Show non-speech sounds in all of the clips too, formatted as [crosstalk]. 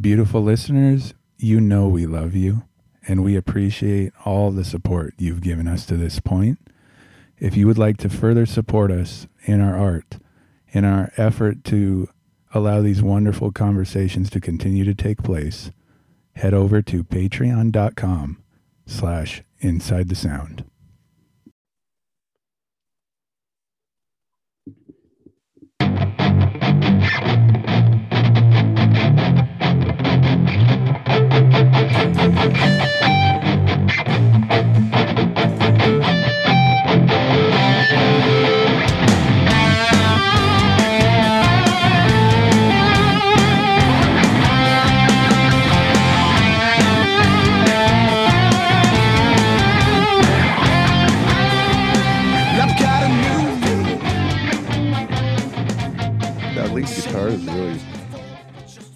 Beautiful listeners, you know we love you and we appreciate all the support you've given us to this point. If you would like to further support us in our art, in our effort to allow these wonderful conversations to continue to take place, head over to patreon.com slash inside the sound.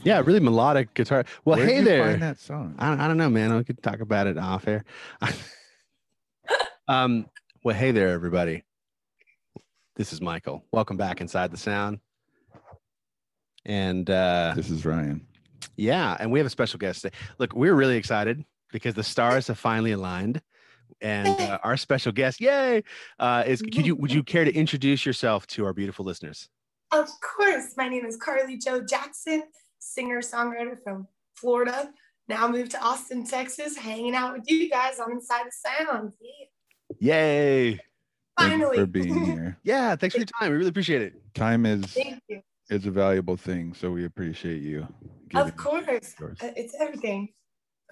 Yeah, really melodic guitar. Well, Where'd hey you there. Find that song. I don't, I don't know, man. We could talk about it off air. [laughs] um, well, hey there, everybody. This is Michael. Welcome back inside the sound. And uh, This is Ryan. yeah, and we have a special guest today. Look, we're really excited because the stars have finally aligned. And uh, our special guest, yay, uh, is could you would you care to introduce yourself to our beautiful listeners? Of course. My name is Carly Jo Jackson, singer songwriter from Florida. Now moved to Austin, Texas, hanging out with you guys on Inside the Sound. Yeah, Yay! Finally. for being [laughs] here. Yeah, thanks for your time. We really appreciate it. Time is is a valuable thing, so we appreciate you. Of course. yours. Uh, It's everything.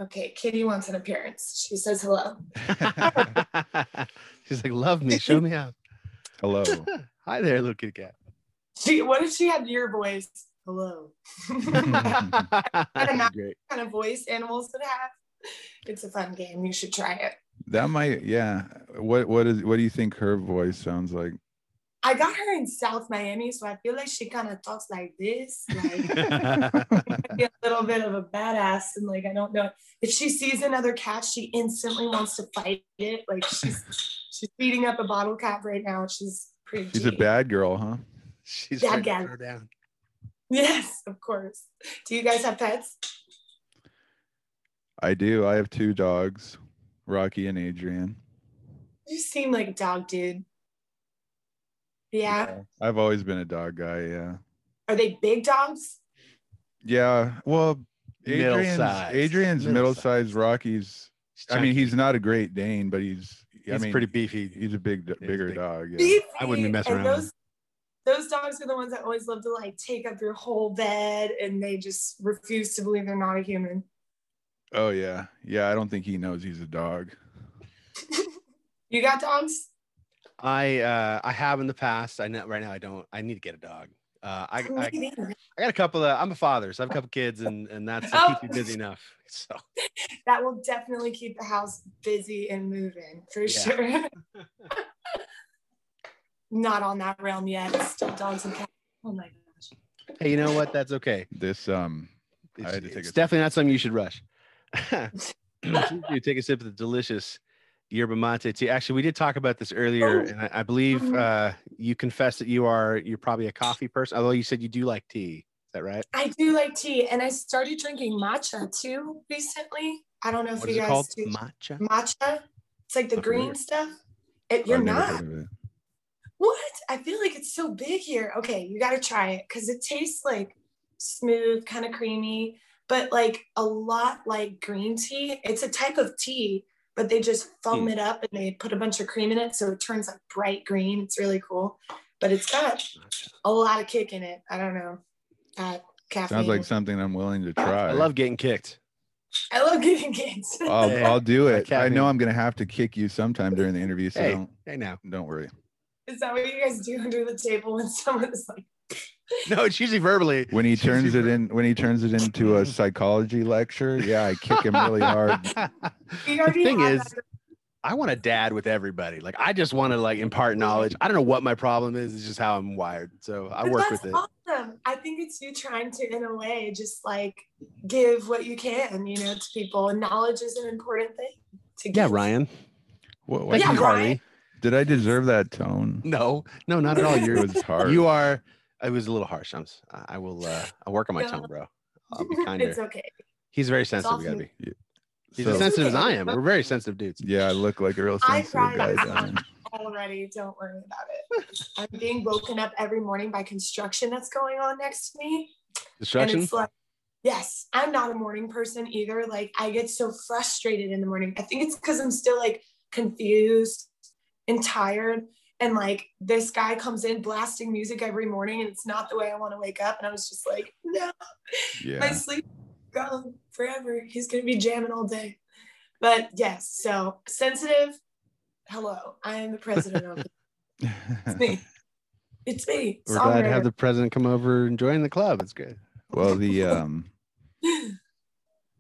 Okay, Kitty wants an appearance. She says hello. [laughs] She's like, love me, show me out. [laughs] Hello. Hi there, little kitty cat. She, what if she had your voice? Hello. [laughs] [laughs] That'd be great. kind of voice animals that have. It's a fun game. You should try it. That might, yeah. What what is what do you think her voice sounds like? I got her in South Miami, so I feel like she kind of talks like this. Like [laughs] a little bit of a badass and like I don't know if she sees another cat, she instantly wants to fight it. Like she's she's beating up a bottle cap right now. She's pretty. She's a G. bad girl, huh? She's Yeah, ready to down. [laughs] Yes, of course. Do you guys have pets? I do. I have two dogs, Rocky and Adrian. You seem like a dog dude. Yeah. I've always been a dog guy, yeah. Are they big dogs? Yeah. Well, Middle Adrian's size. Adrian's middle, middle sized. Rocky's I mean, he's not a great Dane, but he's I He's mean pretty beefy. he's a big He's bigger big. dog. Yeah. Beefy. I wouldn't be messing and around Those, those dogs are the ones that always love to like take up your whole bed and they just refuse to believe they're not a human. Oh yeah. Yeah, I don't think he knows he's a dog. [laughs] You got dogs? I uh I have in the past. I know right now I don't. I need to get a dog. Uh, I, I I got a couple of. I'm a father, so I have a couple kids, and and that's that keeps me Oh. busy enough. So [laughs] that will definitely keep the house busy and moving for Yeah. sure. [laughs] not on that realm yet. Still dogs and cats. Oh my gosh. hey, you know what? That's okay. This um I It's, had to take a it's sip. definitely not something you should rush. [laughs] you take a sip of the delicious yerba mate tea. Actually, we did talk about this earlier, Oh. and I, I believe Mhm. uh, you confessed that you are you're probably a coffee person. Although you said you do like tea. Is that right? I do like tea and I started drinking matcha too recently. I don't know if What you is it guys called? do Matcha. matcha. It's like the I've green never- stuff. It, you're I've never not. Heard of it. What? I feel like it's so big here. Okay, you got to try it because it tastes like smooth, kind of creamy, but like a lot like green tea. It's a type of tea, but they just foam Hmm. it up and they put a bunch of cream in it. So it turns like bright green. It's really cool, but it's got a lot of kick in it. I don't know. That caffeine. Sounds like something I'm willing to try. I love getting kicked. I love getting kids. I'll, I'll do [laughs] it. I know I'm gonna have to kick you sometime during the interview, so Hey, don't hey now. don't worry. Is that what you guys do under the table when someone is like, No, it's usually verbally. When he She's turns it super- in when he turns it into a psychology lecture, yeah, I kick him really hard. [laughs] the already thing is, that- I want a dad with everybody. Like I just want to like impart knowledge. I don't know what my problem is. It's just how I'm wired. So I But work with it. Awesome. I think it's you trying to, in a way, just like give what you can, you know, to people. And knowledge is an important thing to Yeah. Ryan. What, what Thank Yeah, you, Carly. Ryan. Did I deserve that tone? No, no, not at all. [laughs] You're was hard. you are. It was a little harsh. I'm. I will. Uh, I'll work on my Yeah. tongue, bro. [laughs] I'll be kinder. it's okay. He's very sensitive. all We gotta me. be. He's So- as sensitive as I am. We're very sensitive dudes. yeah, I look like a real I sensitive cry guy. about down [laughs] already. Don't worry about it. I'm being woken up every morning by construction that's going on next to me. And it's like, yes, I'm not a morning person either. Like, I get so frustrated in the morning. I think it's because I'm still like confused and tired. And like, this guy comes in blasting music every morning, and it's not the way I want to wake up. And I was just like, [laughs] no, my Yeah. sleep gone forever. He's going to be jamming all day. But yes, so sensitive. Hello, I am the president of it. [laughs] It's me. It's me. We're glad to have the president come over and join the club. It's good. well, the [laughs] um,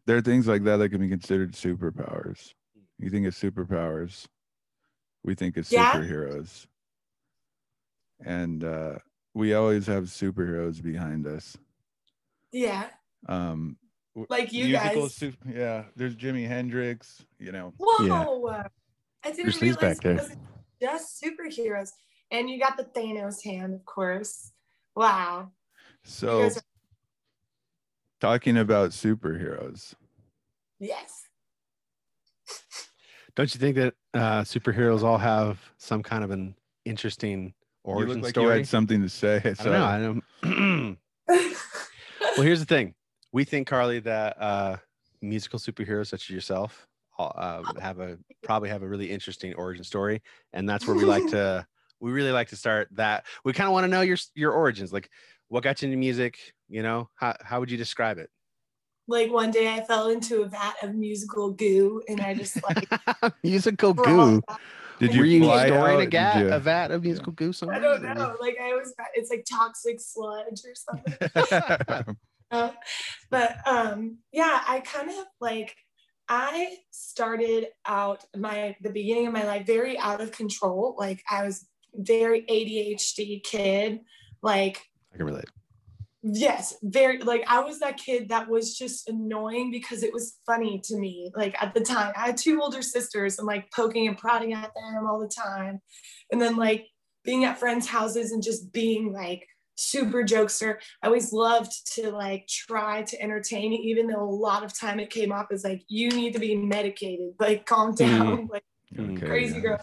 there are things like that that can be considered superpowers. You think of superpowers, we think of Yeah. superheroes, and uh, we always have superheroes behind us. yeah, Um, like you musical guys. sup- yeah, there's Jimi Hendrix. You know, Whoa! I didn't Bruce realize back there. just superheroes. And you got the Thanos hand, of course. Wow. So are- talking about superheroes. yes. Don't you think that uh, superheroes all have some kind of an interesting You origin look like you had something to say. I don't know. I don't. [clears throat] well, here's the thing. We think Carly that uh, musical superheroes such as yourself all, uh, have a probably have a really interesting origin story, and that's where we like to. [laughs] We really like to start that. We kind of want to know your your origins, like what got you into music. You know, how how would you describe it? Like one day I fell into a vat of musical goo and I just like [laughs] musical goo. Did you you fly storing out? a, gat, you- a vat of musical goo somewhere? I don't know. Like I always it's like toxic sludge or something. [laughs] [laughs] Uh, but um yeah i kind of like i started out my the beginning of my life very out of control like i was very adhd kid like I can relate. Yes very like i was that kid that was just annoying because it was funny to me like at the time. I had two older sisters and like poking and prodding at them all the time. And then like being at friends houses and just being like super jokester. I always loved to like try to entertain even though a lot of time it came off as like you need to be medicated like calm down [laughs] like Okay, Crazy yeah, girl.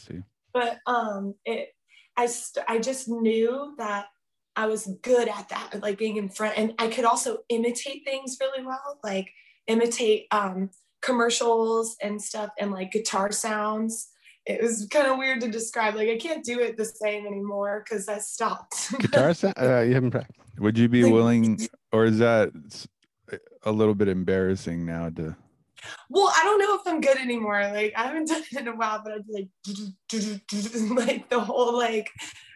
But um it i st- i just knew that i was good at that like being in front and i could also imitate things really well like imitate um commercials and stuff and like guitar sounds it was kind of weird to describe like i can't do it the same anymore because i stopped [laughs] Guitar sound? Uh, you haven't practiced. Would you be Like- willing, or is that a little bit embarrassing now to? well i don't know if i'm good anymore like i haven't done it in a while but i'd be like [laughs] like the whole like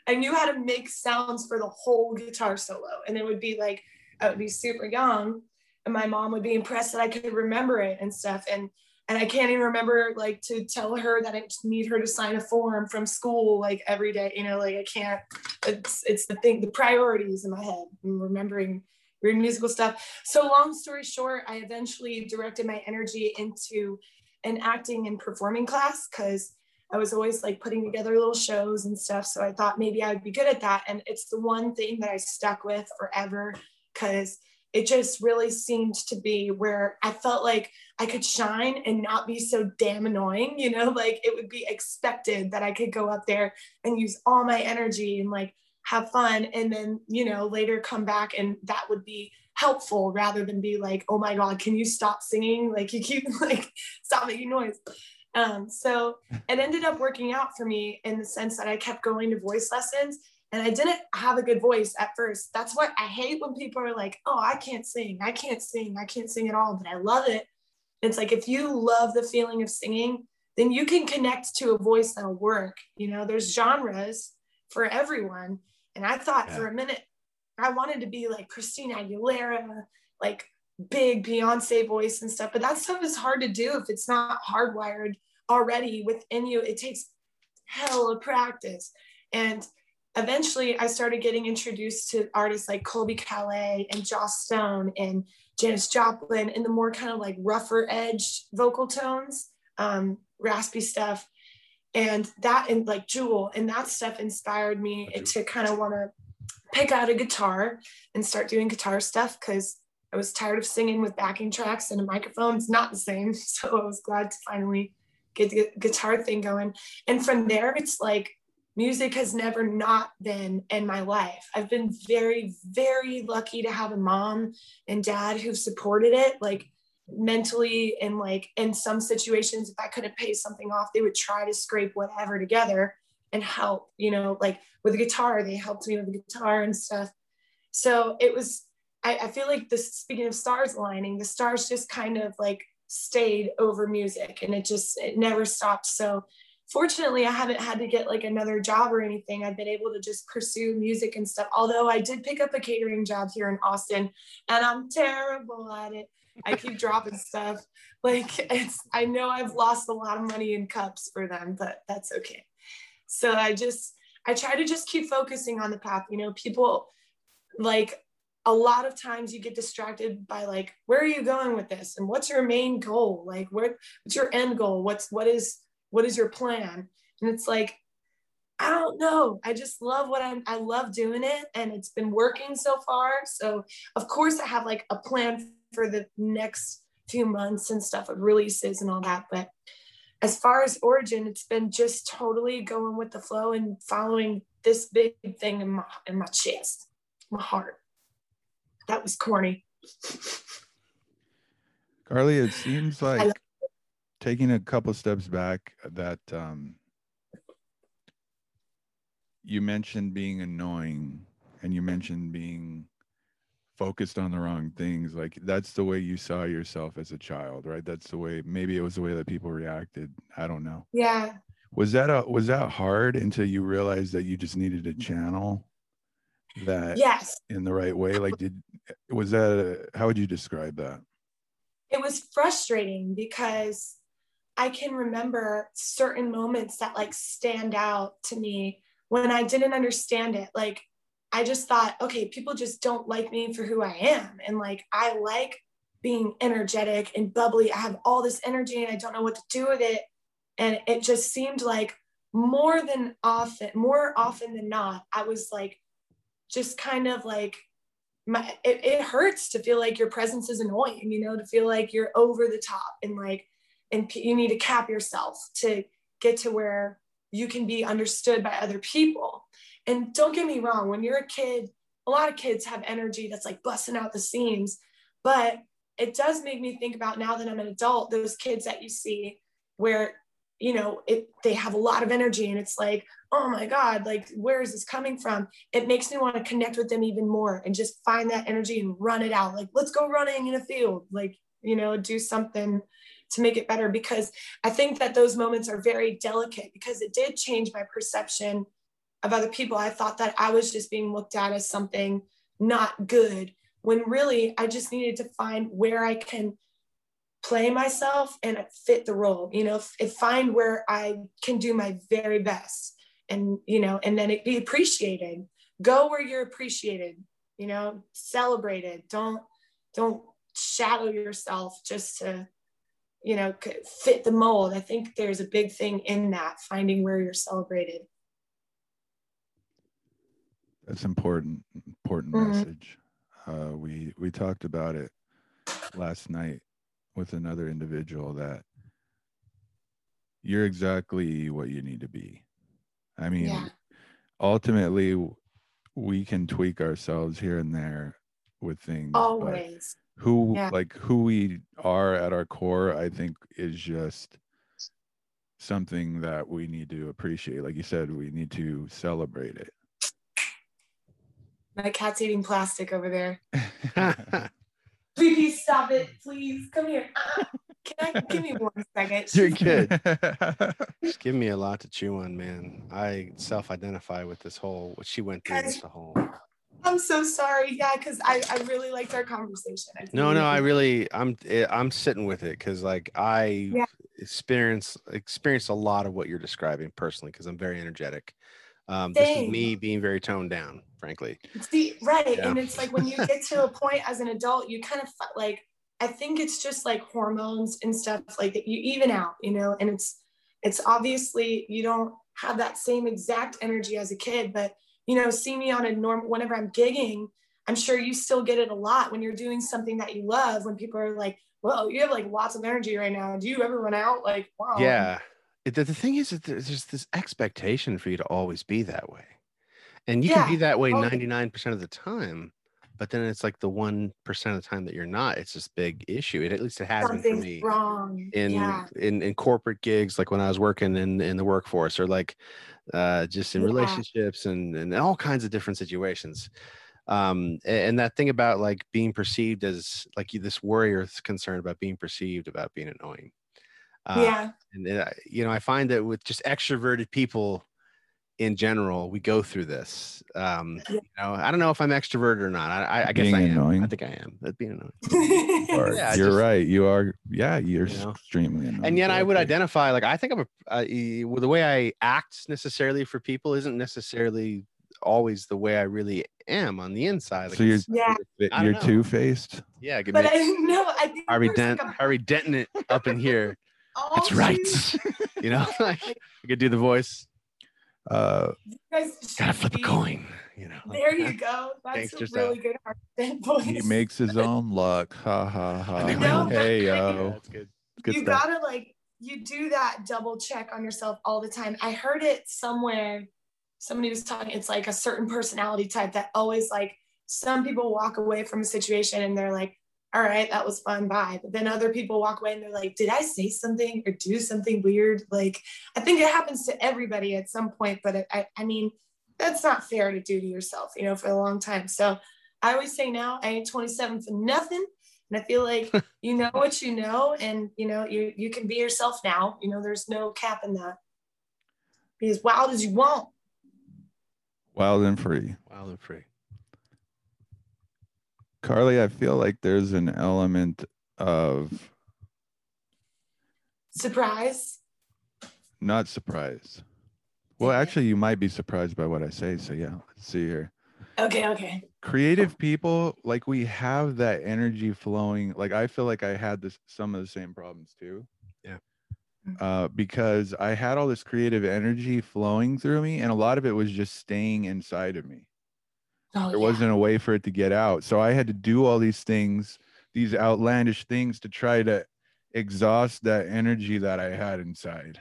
i knew how to make sounds for the whole guitar solo and it would be like i would be super young and my mom would be impressed that i could remember it and stuff and and i can't even remember like to tell her that i need her to sign a form from school like every day you know like i can't it's it's the thing the priorities in my head and remembering weird musical stuff. So long story short i eventually directed my energy into an acting and performing class because I was always like putting together little shows and stuff. So I thought maybe I would be good at that. And it's the one thing that I stuck with forever because it just really seemed to be where I felt like I could shine and not be so damn annoying. You know, [laughs] like it would be expected that I could go up there and use all my energy and like have fun. And then, you know, later come back and that would be helpful rather than be like, oh my God, can you stop singing? Like you keep [laughs] like stop making noise. Um, so it ended up working out for me in the sense that I kept going to voice lessons and I didn't have a good voice at first. That's what I hate when people are like, oh, I can't sing, I can't sing, I can't sing at all, but I love it. It's like if you love the feeling of singing, then you can connect to a voice that'll work. You know, there's genres for everyone. And I thought Yeah. for a minute, I wanted to be like Christina Aguilera, like big Beyonce voice and stuff, but that stuff is hard to do if it's not hardwired already within you. It takes hell of practice. And eventually I started getting introduced to artists like Colbie Caillat and Joss Stone and Janis Joplin and the more kind of like rougher edge vocal tones, um, raspy stuff. And that and like Jewel and that stuff inspired me to kind of want to pick out a guitar and start doing guitar stuff because I was tired of singing with backing tracks and a microphone. It's not the same. [laughs] So I was glad to finally get the guitar thing going. And from there, it's like music has never not been in my life. I've been very, very lucky to have a mom and dad who've supported it, like mentally and like in some situations, if I couldn't pay something off, they would try to scrape whatever together and help, you know, like with the guitar, they helped me with the guitar and stuff. So it was, I, I feel like this, speaking of stars aligning, the stars just kind of like stayed over music and it just, it never stopped. So fortunately I haven't had to get like another job or anything. I've been able to just pursue music and stuff. Although I did pick up a catering job here in Austin and I'm terrible at it. I keep [laughs] dropping stuff. Like it's I know I've lost a lot of money in cups for them, but that's okay. So I just I try to just keep focusing on the path. You know, people like a lot of times you get distracted by like where are you going with this? And what's your main goal? Like what's your end goal? What's what is what is your plan? And it's like i don't know. I just love what i'm i love doing it and it's been working so far. So of course i have like a plan for the next few months and stuff of releases and all that but as far as origin it's been just totally going with the flow and following this big thing in my in my chest my heart that was corny. Carly it seems like taking a couple steps back that um, you mentioned being annoying and you mentioned being focused on the wrong things. Like that's the way you saw yourself as a child right? That's the way maybe it was the way that people reacted. I don't know. Yeah. Was that a was that hard until you realized that you just needed to channel that yes in the right way like did was that a, how would you describe that it was frustrating because I can remember certain moments that like stand out to me when I didn't understand it. Like, I just thought, okay, people just don't like me for who I am. And like, I like being energetic and bubbly. I have all this energy and I don't know what to do with it. And it just seemed like more than often, more often than not, I was like, just kind of like, my, it, it hurts to feel like your presence is annoying, you know, to feel like you're over the top and like and you need to cap yourself to get to where you can be understood by other people. And don't get me wrong, when you're a kid, a lot of kids have energy that's like busting out the seams, but it does make me think about now that I'm an adult, those kids that you see where you know it they have a lot of energy and it's like oh my god like where is this coming from it makes me want to connect with them even more and just find that energy and run it out like let's go running in a field like you know do something to make it better because I think that those moments are very delicate because it did change my perception of other people. I thought that I was just being looked at as something not good when really I just needed to find where I can play myself and fit the role, you know, f- find where I can do my very best and, you know, and then it be appreciated. Go where you're appreciated, you know, celebrated. Don't, don't shadow yourself just to you know fit the mold i think there's a big thing in that finding where you're celebrated that's important important mm-hmm. message uh, we we talked about it last night with another individual that you're exactly what you need to be. I mean yeah. ultimately we can tweak ourselves here and there with things always. who yeah. like who we are at our core i think is just something that we need to appreciate. Like you said we need to celebrate it. My cat's eating plastic over there [laughs] please stop it please come here can i give me one second [laughs] you're good [laughs] just give me a lot to chew on man i self-identify with this whole what she went through this whole I'm so sorry. Yeah, because I, I really liked our conversation. No, no, I really I'm eh, I'm sitting with it because like I yeah. experience experience a lot of what you're describing personally because I'm very energetic. Um, this is me being very toned down, frankly. See, right, yeah. and it's like when you [laughs] get to a point as an adult, you kind of like I think it's just like hormones and stuff like that. You even out, you know, and it's it's obviously you don't have that same exact energy as a kid, but you know, see me on a normal, whenever I'm gigging, I'm sure you still get it a lot when you're doing something that you love. When people are like, "Well, you have like lots of energy right now. Do you ever run out?" Like, wow. Yeah. The, the thing is that there's this expectation for you to always be that way. And you can be that way totally. 99% of the time. But then it's like the 1% of the time that you're not, it's this big issue. It, at least it has been for me. wrong. in yeah. in in corporate gigs like when i was working in in the workforce or like uh just in Yeah. relationships and and all kinds of different situations um and, that thing about like being perceived as like you this worry or this concern about being perceived about being annoying uh, yeah. and then I- you know i find that with just extroverted people in general we go through this um Yeah. you know i don't know if i'm extroverted or not i i, I guess Being i am annoying. i think i am that's being annoying [laughs] Or Yeah, you're just- right. You are. Yeah, you're You know? extremely annoying. and yet I would identify like I think I'm a uh, well, the way I act necessarily for people isn't necessarily always the way I really am on the inside. Like So you're it's- yeah. You're two faced. yeah, give But me I [laughs] know I think Harvey there's Dent, like a- Harvey Denton it up in here. [laughs] Oh, That's right. [laughs] You know, [laughs] like I could do the voice. Uh, You guys Gotta should flip a coin. You know. like There you go. That's a style. really good Harvey Dent [laughs] voice. he makes his own luck. Ha ha ha. make my own Hey Yeah, yo. that's good. Good you stuff. gotta like you do that double check on yourself all the time. I heard it somewhere. Somebody was talking. It's like a certain personality type that always like some people walk away from a situation and they're like, "All right, that was fun, bye." But then other people walk away and they're like, "Did I say something or do something weird?" Like I think it happens to everybody at some point, but it, I I mean that's not fair to do to yourself, you know, for a long time. So I always say now I ain't 27 for nothing. And I feel like [laughs] you know what you know, and you know, you you can be yourself now. You know, there's no cap in that. Be as wild as you want. Wild and free. Wild and free. Carly, I feel like there's an element of Surprise. not surprise. Well, actually, you might be surprised by what I say. So yeah, let's see here. Okay, okay. Creative people, like we have that energy flowing. Like I feel like I had this some of the same problems too. Yeah. Uh, because I had all this creative energy flowing through me, and a lot of it was just staying inside of me. Oh, there yeah. wasn't a way for it to get out. So I had to do all these things, these outlandish things to try to exhaust that energy that I had inside.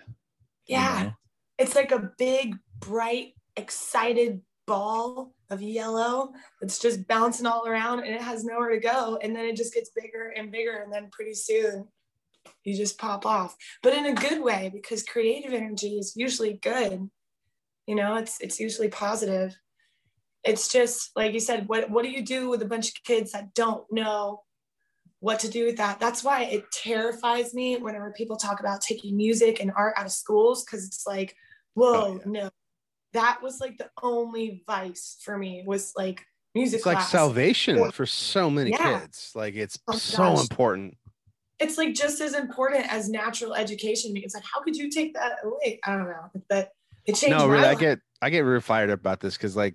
you Yeah. know? It's like a big, bright, excited ball of yellow that's just bouncing all around and it has nowhere to go. And then it just gets bigger and bigger. And then pretty soon you just pop off. But in a good way, because creative energy is usually good. You know, it's it's usually positive. It's just like you said, what what do you do with a bunch of kids that don't know what to do with that. That's why it terrifies me whenever people talk about taking music and art out of schools because it's like, oh, whoa, yeah. no. That was like the only vice for me was like music It's like salvation Or- for so many Yeah. kids. Like it's Oh so gosh. important. It's like just as important as natural education. It's like, how could you take that away? I don't know, but it changed. no really i get i get real fired up about this because like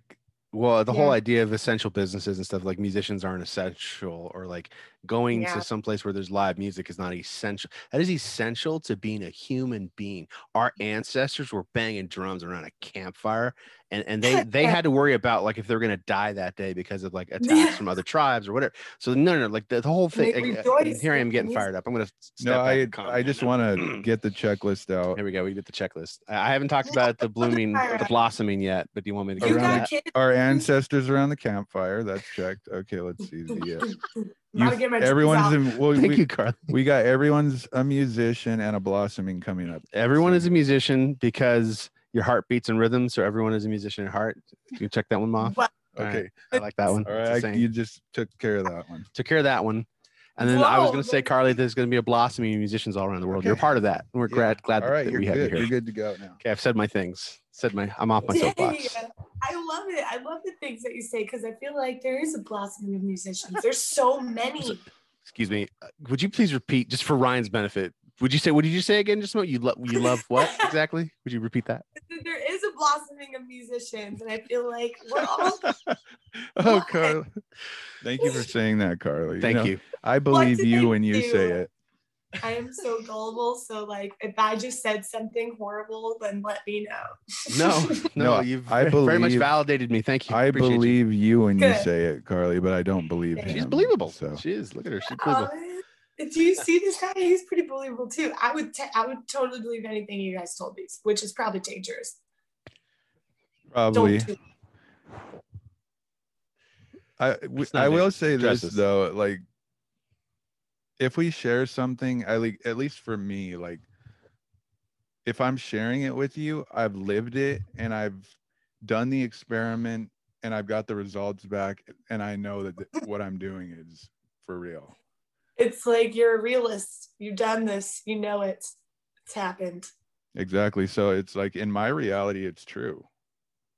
well the whole idea of essential businesses and stuff like musicians aren't essential or like going Yeah. to some place where there's live music is not essential that is essential to being a human being our ancestors were banging drums around a campfire and and they they [laughs] had to worry about like if they were going to die that day because of like attacks Yeah. from other tribes or whatever so no no, no like the, the whole thing rejoiced here i am getting fired up i'm going to No, I I just want [clears throat] to get the checklist out. here we go we get the checklist i I haven't talked about the blooming the blossoming yet but do you want me to go You through around got that? kids. Our ancestors around the campfire. That's checked. Okay, let's see. The, uh, [laughs] Gotta get my everyone's in. Well, thank we, you carly we got everyone's a musician and a blossoming coming up. Everyone So- is a musician because your heart beats in rhythm. So everyone is a musician at heart. You can check that one off. What? All Okay. right, I like that one. All It's the right, same. you just took care of that one. Took care of that one. And then I was going to say, Carly, there's going to be a blossoming of musicians all around the world. You're part of that. We're Yeah. glad, glad All that, that you're we have you good. here. You're good to go now. Okay, I've said my things. Said my, I'm off my Yay. [laughs] soapbox. I love it. I love the things that you say because I feel like there is a blossoming of musicians. There's so [laughs] many. Excuse me. Uh, Would you please repeat, just for Ryan's benefit? Would you say? What did you say again? Just a moment. You love you love what [laughs] exactly? Would you repeat that? There is a blossoming of musicians, and I feel like we're all. [laughs] oh, Carly. Thank you for saying that, Carly. Thank know, you. I believe you when you say it. I am so gullible. So like, if I just said something horrible, then let me know. No, [laughs] no, No, you've I very much validated me. Thank you. I Appreciate believe you when you say it, Carly, but I don't believe She's she's him, believable. So She is. Look at her. She's believable. Um, do you see this guy? He's pretty believable too. I would, t- I would totally believe anything you guys told me, which is probably dangerous. probably. Don't do I w- I will say Trust this us. though, like if we share something, I like at least for me, like if I'm sharing it with you, I've lived it and I've done the experiment and I've got the results back and I know that th- what I'm doing is for real. It's like you're a realist. You've done this. You know it. It's happened. Exactly. So it's like in my reality, it's true.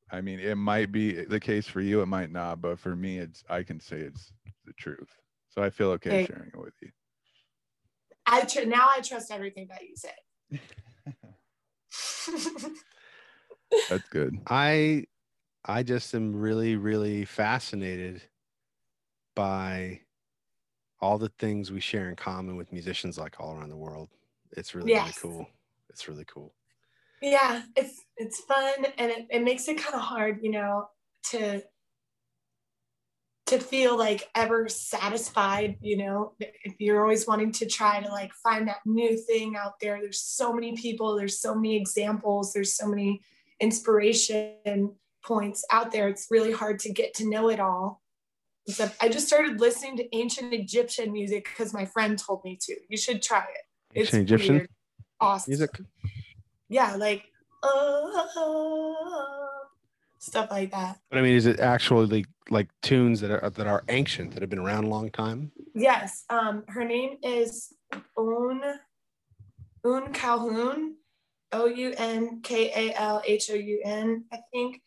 I mean, it might be the case for you, it might not, but for me, it's I can say it's the truth. So I feel okay Okay. sharing it with you. I tr- now I trust everything that you say. [laughs] That's good. I I just am really, really fascinated by all the things we share in common with musicians like all around the world. It's really, really cool. It's really cool. yeah, it's it's fun and it, it makes it kind of hard, you know, to to feel like ever satisfied, you know, if you're always wanting to try to like find that new thing out there. There's so many people, there's so many examples, there's so many inspiration points out there. It's really hard to get to know it all. Except I just started listening to ancient Egyptian music because my friend told me to. You should try it. It's Ancient Egyptian weird. Awesome. music. Yeah, like uh, stuff like that. But I mean, is it actually like tunes that are that are ancient that have been around a long time? Yes. Um, her name is Un Un Calhoun, O U N K A L H O U N, I think.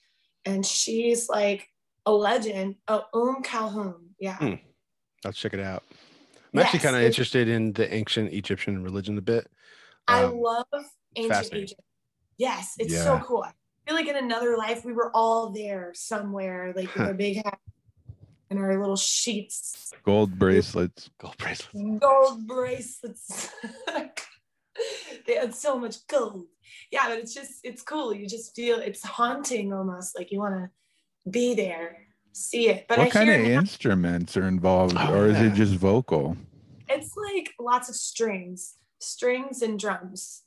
And she's like a legend. Oh, Un Calhoun. Yeah. Hmm. Let's check it out. I'm actually kind of interested in the ancient Egyptian religion a bit. I Um, love ancient. Egypt. Yes, it's so cool. I feel like in another life we were all there somewhere, like with our big hat and our little sheets, Gold bracelets. gold bracelets. gold bracelets. [laughs] they had so much gold. Yeah, but it's just it's cool. You just feel it's haunting almost, like you want to be there, see it. But what I kind hear of now instruments are involved, Oh, or is yeah. it just vocal? it's like lots of strings, strings and drums.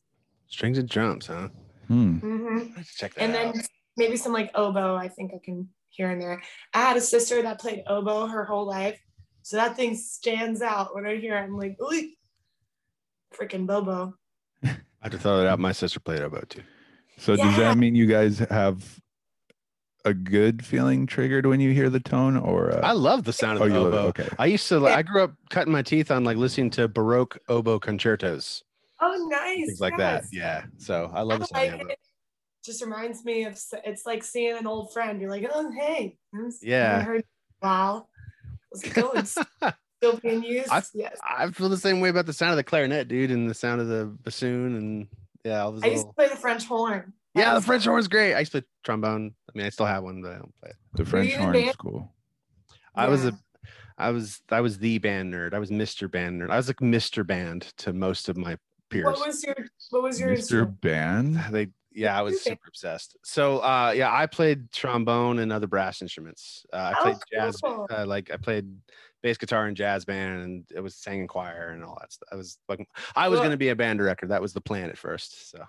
Strings and drums, huh? Hmm. hmm check that and out. then maybe some like oboe i think i can hear in there i had a sister that played oboe her whole life so that thing stands out when i hear it i'm like ooh freaking bobo [laughs] I had to throw it out. My sister played oboe too. So does that mean you guys have a good feeling triggered when you hear the tone, or uh, I love the sound oh, of the you love oboe. Okay. I used to. I grew up cutting my teeth on like listening to Baroque oboe concertos, oh nice things like that. Yeah. So I love the I sound like it. just reminds me of it's like seeing an old friend you're like oh hey Yeah. heard [laughs] wow how's it going [laughs] still being used I- yes I feel the same way about the sound of the clarinet, dude, and the sound of the bassoon, and yeah, all those i used to play the french horn That Yeah, the was French horn horn's great. I used to play trombone. I mean, I still have one, but I don't play it. The French horn band? is cool. I was a, I was, I was the band nerd. I was Mr. Band nerd. I was like Mr. Band to most of my peers. what was your what was your Mr. Band. they yeah i was super obsessed so uh yeah i played trombone and other brass instruments uh, i Oh, played jazz cool. uh, like i played bass guitar and jazz band and it was sang in choir and all that stuff i was like i was Well- going to be a band director that was the plan at first so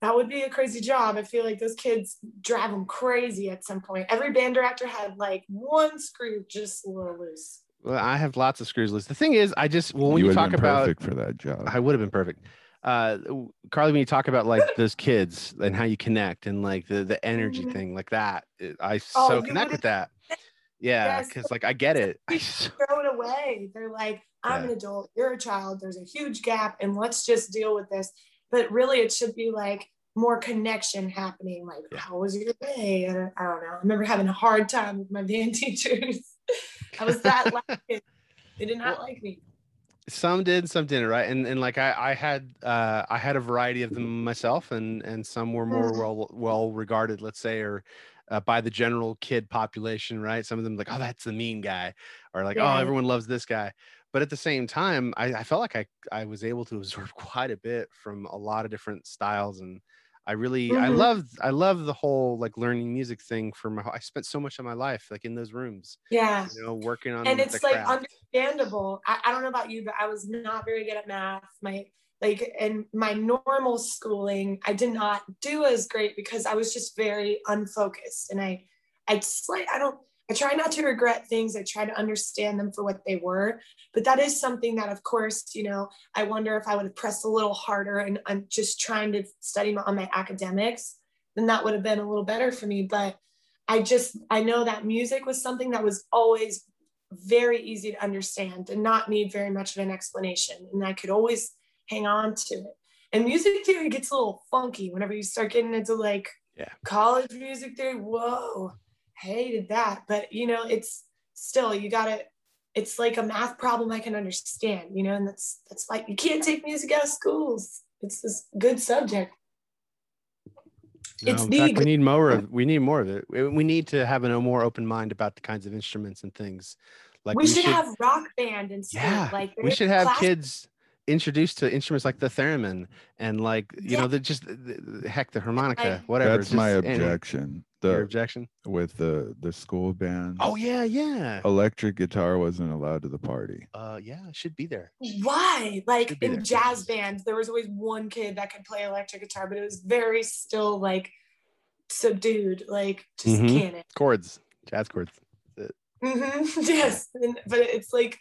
That would be a crazy job. I feel like those kids drive them crazy at some point. Every band director had like one screw just a little loose. Well i have lots of screws loose the thing is i just well when you you, would talk have been about perfect for that job. I would have been perfect. Uh, Carly, when you talk about like those kids and how you connect and like the the energy Mhm. thing like that, it- I Oh, so connect with that. [laughs] Yeah, Yes. because like I get it. I [laughs] You s- [laughs] Throw it away. They're like, I'm an adult, you're a child, there's a huge gap, and let's just deal with this. But really, it should be like more connection happening. Like, Yeah. how was your day? And I don't know. I remember having a hard time with my band teachers. I was that [laughs] like it. They did not like me. some did, some didn't, right? And and like I I had uh I had a variety of them myself, and and some were more Mhm. well well regarded, let's say, or uh, by the general kid population, right? Some of them like, oh, that's the mean guy, or like, oh, everyone loves this guy. but at the same time, I, I felt like I I was able to absorb [laughs] quite a bit from a lot of different styles and. I really, I Mhm. love, I love the whole like learning music thing. For my, I spent so much of my life like in those rooms, Yeah. you know, working on. and it's like craft. understandable. I, I don't know about you, but I was not very good at math. My like in my normal schooling, I did not do as great because I was just very unfocused. And I I just like I don't I try not to regret things. I try to understand them for what they were. But that is something that of course, you know, I wonder if I would have pressed a little harder and I'm just trying to study my, on my academics, then that would have been a little better for me. But I just I know that music was something that was always very easy to understand and not need very much of an explanation. And I could always hang on to it. And music theory gets a little funky whenever you start getting into like Yeah. college music theory. Whoa, hated that. But you know, it's still you gotta it's like a math problem I can understand, you know, and that's that's like you can't take music out of schools. It's this good subject. No, it's in the fact, we need more of we need more of it. We we need to have a more open mind about the kinds of instruments and things. Like we, should, have rock band and stuff. yeah, like we should have class- kids introduced to instruments like the theremin and like you Yeah. know the just the, the- heck the harmonica whatever. That's my just any- objection. Your The objection. with the the school band. Oh yeah, yeah. electric guitar wasn't allowed to the party. Uh, yeah, should be there. Why? Like in there. jazz bands, there was always one kid that could play electric guitar, but it was very still like subdued, like just Mhm. can't it. Chords, jazz chords. Mm hmm [laughs] Yes, and, but it's like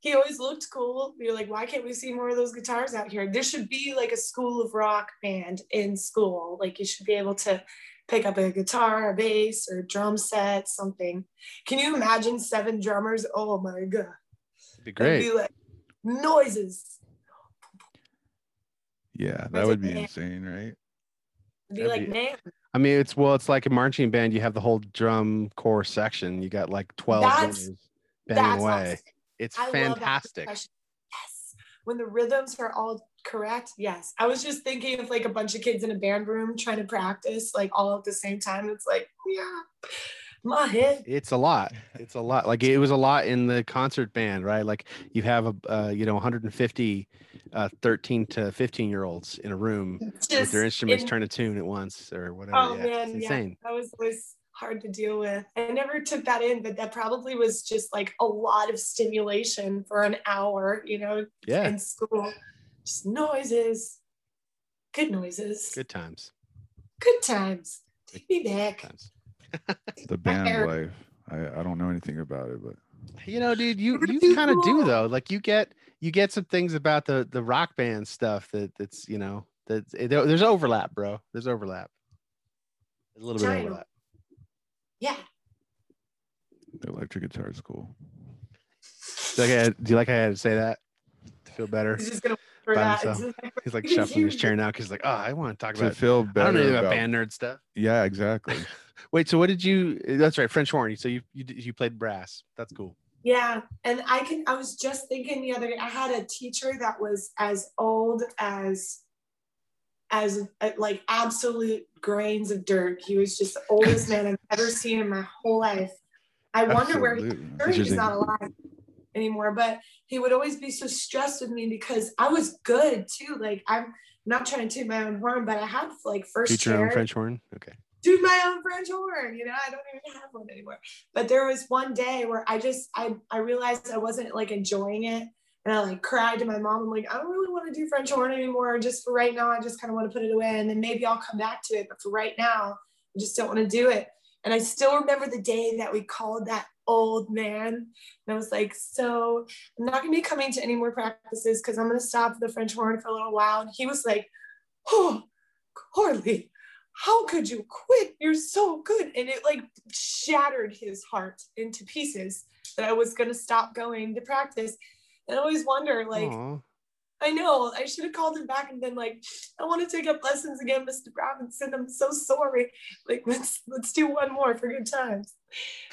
he always looked cool. You're like, why can't we see more of those guitars out here? There should be like a school of rock band in school. Like you should be able to pick up a guitar, a bass, or a drum set, something. Can you imagine seven drummers? Oh my god, It'd be It'd great. be like noises. Yeah, that would be insane, right? It'd be That'd like, be- man, I mean, it's well, it's like a marching band. You have the whole drum core section. You got like twelve That's- drummers banging that's away. awesome. It's I fantastic. Yes. When the rhythms are all correct. Yes. I was just thinking of like a bunch of kids in a band room trying to practice like all at the same time. It's like, yeah, my head. It's a lot. It's a lot. Like it was a lot in the concert band, right? Like you have a uh, you know 150 uh, 13 to 15 year olds in a room with their instruments in- trying to tune at once or whatever. Oh yeah, man, it's yeah. That was always hard to deal with. I never took that in, but that probably was just like a lot of stimulation for an hour, you know, Yeah, in school. Just noises. Good noises. good times. Good times. Take me back. The [laughs] band Eric. life. I, I don't know anything about it, but You know, dude, you you kind of do though. Like you get you get some things about the the rock band stuff that that's you know that eh, there- there's overlap, bro. There's overlap. A little bit of overlap. Yeah. the electric guitar is cool. Eh, do you like I, do you like I had to say that to feel better? He's just gonna for By that. himself. He's like shuffling his chair now because he's like, oh, I want to talk To about. feel I better don't know anything about about- band nerd stuff. Yeah, exactly. [laughs] Wait, so what did you? That's right, French horn. So you you you played brass. That's cool. Yeah, and I can. I was just thinking the other day. I had a teacher that was as old as, as uh, like absolute grains of dirt. He was just the oldest man I've ever seen in my whole life. I wonder where he Absolutely. sure he's not alive anymore, but he would always be so stressed with me because I was good too. Like I'm not trying to toot my own horn, but I had like first Teach your own French horn. Okay. do my own French horn. You know, I don't even have one anymore. But there was one day where I just I I realized I wasn't like enjoying it. And I like cried to my mom. I'm like, I don't really want to do French horn anymore. Just for right now, I just kind of want to put it away. And then maybe I'll come back to it. But for right now, I just don't want to do it. And I still remember the day that we called that old man. And I was like, so I'm not gonna be coming to any more practices because I'm gonna stop the French horn for a little while. And he was like, Oh, Carly, how could you quit? You're so good. And it like shattered his heart into pieces that I was going to stop going to practice. And I always wonder, like, Aw. I know I should have called him back and been like, I want to take up lessons again, Mr. Robinson. I'm so sorry. Like, let's let's do one more for good times.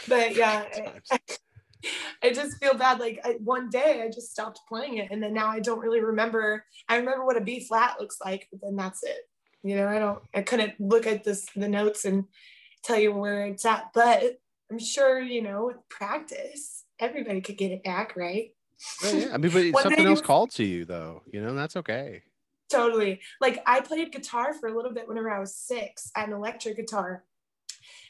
But [laughs] yeah, I, [laughs] I just feel bad. Like I, one day I just stopped playing it, and then now I don't really remember. I remember what a B flat looks like, but then that's it. You know, I don't. I couldn't look at this the notes and tell you where it's at. But I'm sure you know with practice, everybody could get it back, right? Yeah, yeah. I mean, but [laughs] something else called to you though. You know, that's okay. totally. Like I played guitar for a little bit whenever I was six. I had an electric guitar.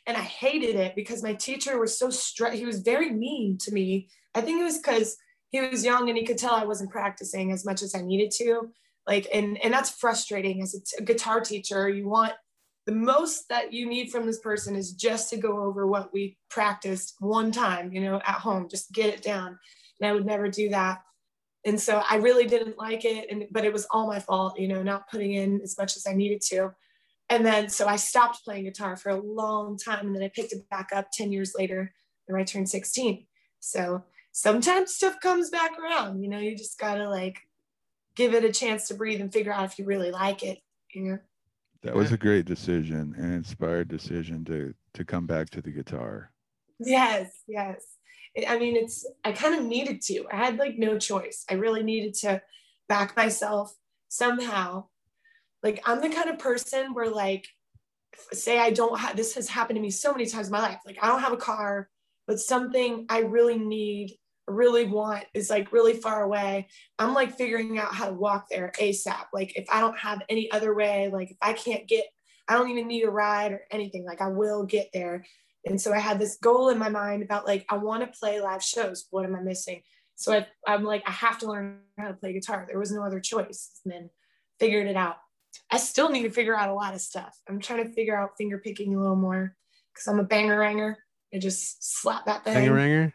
And I hated it because my teacher was so strict. He was very mean to me. I think it was because he was young and he could tell I wasn't practicing as much as I needed to. Like, and and that's frustrating as a, t- a guitar teacher. You want the most that you need from this person is just to go over what we practiced one time, you know, at home, just get it down. And I would never do that and so i really didn't like it and but it was all my fault you know not putting in as much as i needed to and then so i stopped playing guitar for a long time and then i picked it back up 10 years later when i turned 16 so sometimes stuff comes back around you know you just gotta like give it a chance to breathe and figure out if you really like it you know That was a great decision, an inspired decision to to come back to the guitar. Yes, yes. I- I mean, it's, I kind of needed to. I had like no choice. I really needed to back myself somehow. Like, I'm the kind of person where, like, say I don't have, this has happened to me so many times in my life. Like, I don't have a car, but something I really need, really want is like really far away. I'm like figuring out how to walk there ASAP. Like, if I don't have any other way, like, if I can't get, I don't even need a ride or anything, like, I will get there. And so I had this goal in my mind about like, I want to play live shows. What am I missing? So I, I'm like, I have to learn how to play guitar. There was no other choice. And then figured it out. I still need to figure out a lot of stuff. I'm trying to figure out finger picking a little more because I'm a banger ranger. I just slap that thing. Hanger ringer.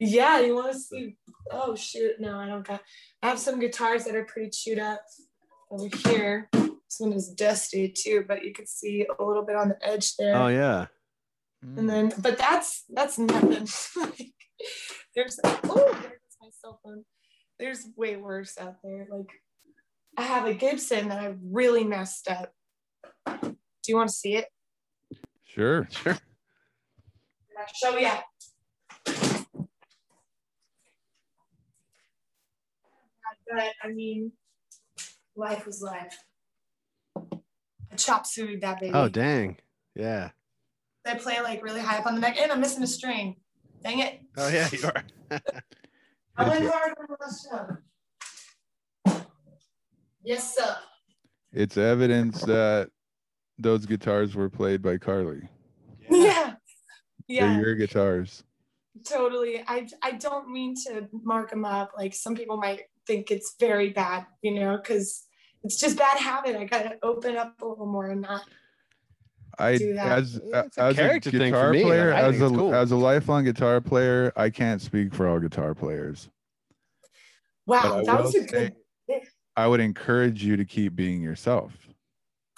Yeah, you want to see? Oh shoot, no, I don't got. I have some guitars that are pretty chewed up over here. This one is dusty too, but you can see a little bit on the edge there. Oh yeah. And then, but that's that's nothing. [laughs] like, there's oh, there's my cell phone. There's way worse out there. Like I have a Gibson that I really messed up. Do you want to see it? Sure. Sure. I'll show you. But I mean, life was life. I chop suey that baby. Oh dang. Yeah. I play like really high up on the neck, and I'm missing a string. Dang it! Oh yeah, you are. [laughs] I went [laughs] hard on the last show. Yes, sir. It's evidence that those guitars were played by Carly. Yeah. They're Yeah, your guitars. totally. I I don't mean to mark them up. Like some people might think it's very bad, you know, because it's just bad habit. I gotta open up a little more and not. I Do that. as a as a character thing for guitar me. player, I as a cool. as a lifelong guitar player, I can't speak for all guitar players. Wow, that was a say- good. I would encourage you to keep being yourself.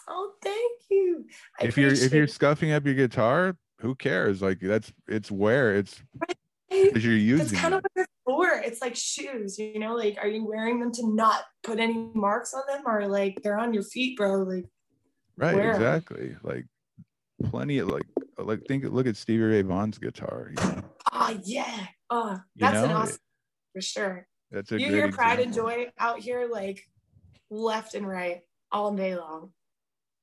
Oh, thank you. I if you're if you're scuffing up your guitar, who cares? Like that's it's wear. It's it. because you're That's using kind it. of like they're. It's like shoes, you know, like are you wearing them to not put any marks on them or like they're on your feet, bro? Like Right, exactly. Like plenty of like like think look at Stevie Ray Vaughan's guitar. You know, oh yeah. Oh, You that's an awesome for sure. That's a You good hear pride and joy out here like left and right all day long.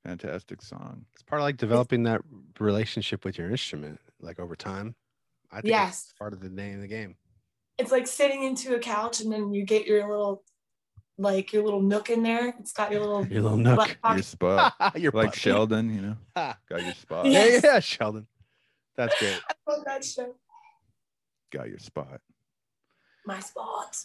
Fantastic song. It's part of like developing that relationship with your instrument, like over time. I think Yes. it's part of the name of the game. It's like sitting into a couch and then you get your little like your little nook in there. It's got your little [laughs] Your little butt nook. Your pocket. spot. [laughs] Your like butt. Sheldon, you know, [laughs] got your spot. Yeah. Yeah, yeah, Sheldon. That's great. I love that show. Got your spot. my spot.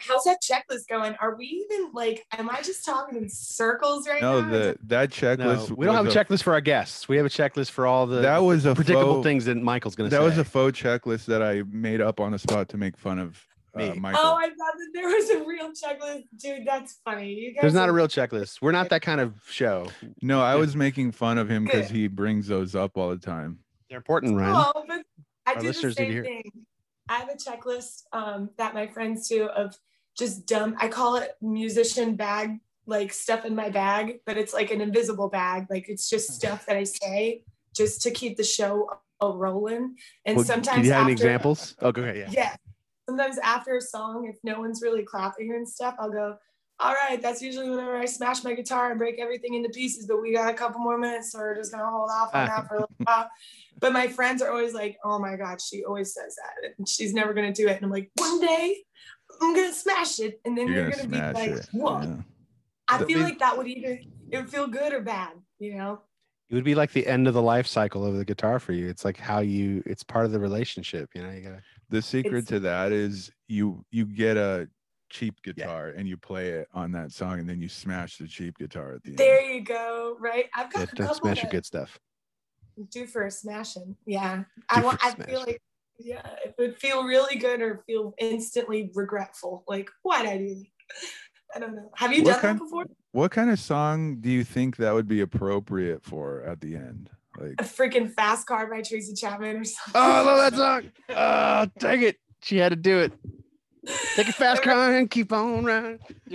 How's that checklist going? Are we even like, am I just talking in circles right No, now? the that checklist. No, we don't have a was checklist for our guests. We have a checklist for all the That was a predictable faux- things that Michael's going to That was a faux checklist that I made up on the spot to make fun of uh, Me. Michael. Oh, I thought that there was a real checklist. Dude, that's funny. You guys There's not a real checklist. We're not that kind of show. no, I was making fun of him because he brings those up all the time. They're important, Ryan. Oh, but I Our do the listeners need same thing. I have a checklist um, that my friends do of just dump I call it musician bag, like stuff in my bag, but it's like an invisible bag. Like it's just mm-hmm. stuff that I say just to keep the show rolling. And Well, sometimes can you have any examples? Oh, go. Yeah. yeah. Sometimes after a song, if no one's really clapping and stuff, I'll go, all right, that's usually whenever I smash my guitar and break everything into pieces. But we got a couple more minutes, so we're just gonna hold off on that [laughs] for a little while. But my friends are always like, "Oh my god, she always says that, and she's never gonna do it." And I'm like, "One day, I'm gonna smash it, and then You're you're, gonna gonna, smash be like, it. whoa." Yeah. I That feel means- like that would either it would feel good or bad, you know. It would be like the end of the life cycle of the guitar for you. It's like how you. It's part of the relationship. You know, you gotta. The secret It's- to that is you you get a cheap guitar and you play it on that song and then you smash the cheap guitar at the There end. There you go. Right. I've got Yeah, a couple smash your good stuff. do for a smashing. Yeah. I want I smash. feel like. Yeah, it would feel really good or feel instantly regretful. Like, why'd I do that? I don't know. Have you What done kind- that before? What kind of song do you think that would be appropriate for at the end? Like A freaking fast car by Tracy Chapman or something. Oh, I love that song. Oh, dang it. She had to do it. Take a fast car and keep on running. [laughs]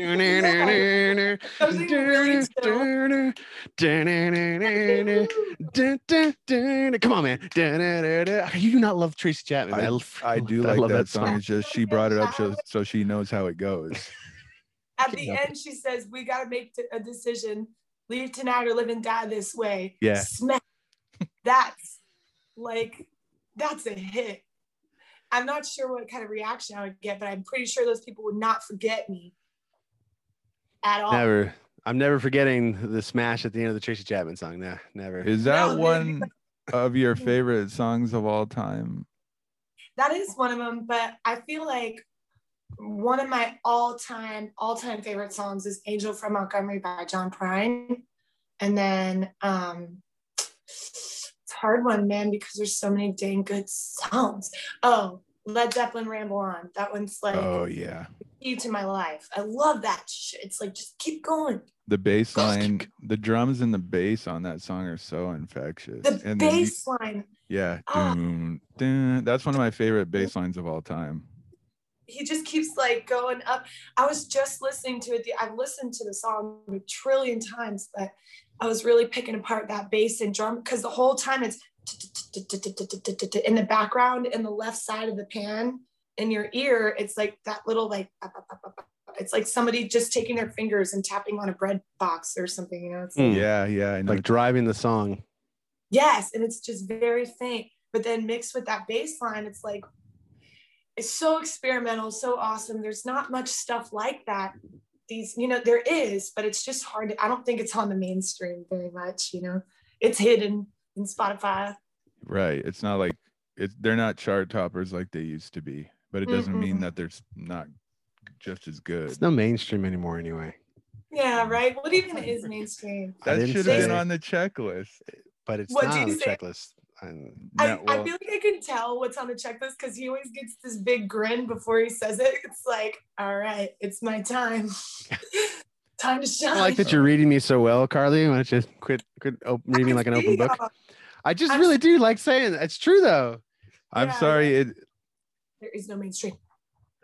Something really chill. [laughs] Come on, man. You do not love Tracy Chapman. man. I do I like love that, that song. song. It's just she brought it up so, so she knows how it goes. [laughs] At the end, she says, "We got to make t- a decision: leave tonight or live and die this way." Yeah. Smack. That's like that's a hit. I'm not sure what kind of reaction I would get, but I'm pretty sure those people would not forget me at all. Never. I'm never forgetting the smash at the end of the Tracy Chapman song. No, never. Is that No, one of your favorite songs of all time? That is one of them, but I feel like one of my all-time, all-time favorite songs is "Angel from Montgomery" by John Prine, and then um, it's a hard one, man, because there's so many dang good songs. Oh, Led Zeppelin "Ramble On." That one's like Oh yeah. key to my life. I love that shit. It's like just keep going. The bass line, the drums and the bass on that song are so infectious. The and bass line. yeah, Ah. that's one of my favorite bass lines of all time. he just keeps like going up. I was just listening to it. I've listened to the song a trillion times, but I was really picking apart that bass and drum because the whole time it's [sniffs] in the background in the left side of the pan in your ear. It's like that little like [sniffs] it's like somebody just taking their fingers and tapping on a bread box or something. You know, it's like, Mm. Yeah, yeah, I. Like driving the song. Yes, and it's just very faint. But then mixed with that bass line, it's like it's so experimental, so awesome. There's not much stuff like that. These, you know, there is, but it's just hard. To, I don't think it's on the mainstream very much. You know, it's hidden in Spotify. right. It's not like it's they're not chart toppers like they used to be, but it doesn't mean Mm-mm. that they're not just as good. It's no mainstream anymore anyway. Yeah, mm-hmm. right. What even is mainstream? That should have been say- on the checklist. But it's What not on the say? checklist. And I, No, I feel like I can tell what's on the checklist because he always gets this big grin before he says it. It's like, all right, it's my time. [laughs] time to shine. I like that you're reading me so well, Carly. Why don't you quit quit op- [laughs] reading like an open book? I just I'm really do like saying it. It's true though. I'm Yeah, sorry. It There is no mainstream.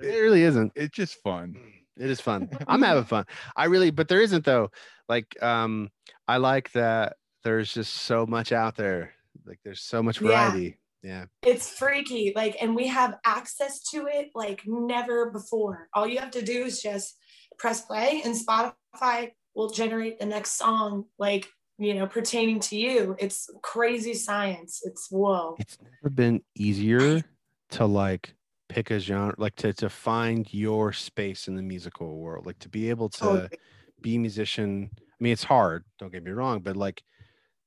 It really isn't. it's just fun. It is fun. [laughs] I'm having fun. I really, but there isn't though. Like, um, I like that there's just so much out there. Like, there's so much Yeah. variety. Yeah. It's freaky. Like, and we have access to it like never before. All you have to do is just press play, and Spotify will generate the next song, like, you know, pertaining to you. It's crazy science. It's whoa. It's never been easier to like pick a genre, like to to find your space in the musical world, like to be able to Totally. be a musician. I mean, it's hard. Don't get me wrong, but like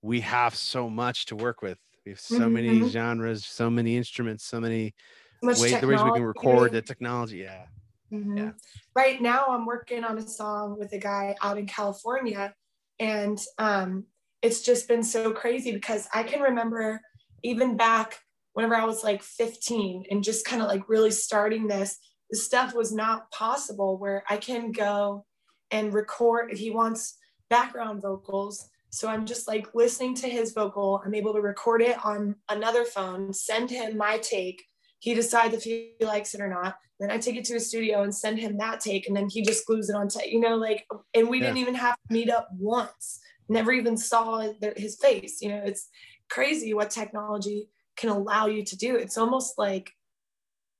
we have so much to work with. We have so many Mhm. genres, so many instruments, so many Much ways the ways we can record the technology. Yeah. Mhm. Yeah. Right now, I'm working on a song with a guy out in California, and um, it's just been so crazy because I can remember even back whenever I was like 15 and just kind of like really starting this, the stuff was not possible where I can go and record if he wants background vocals. So I'm just like listening to his vocal. I'm able to record it on another phone, send him my take. He decides if he likes it or not. Then I take it to a studio and send him that take, and then he just glues it on tape. You know, like, and we didn't even have to meet up once. Never even saw his face. You know, it's crazy what technology can allow you to do. It's almost like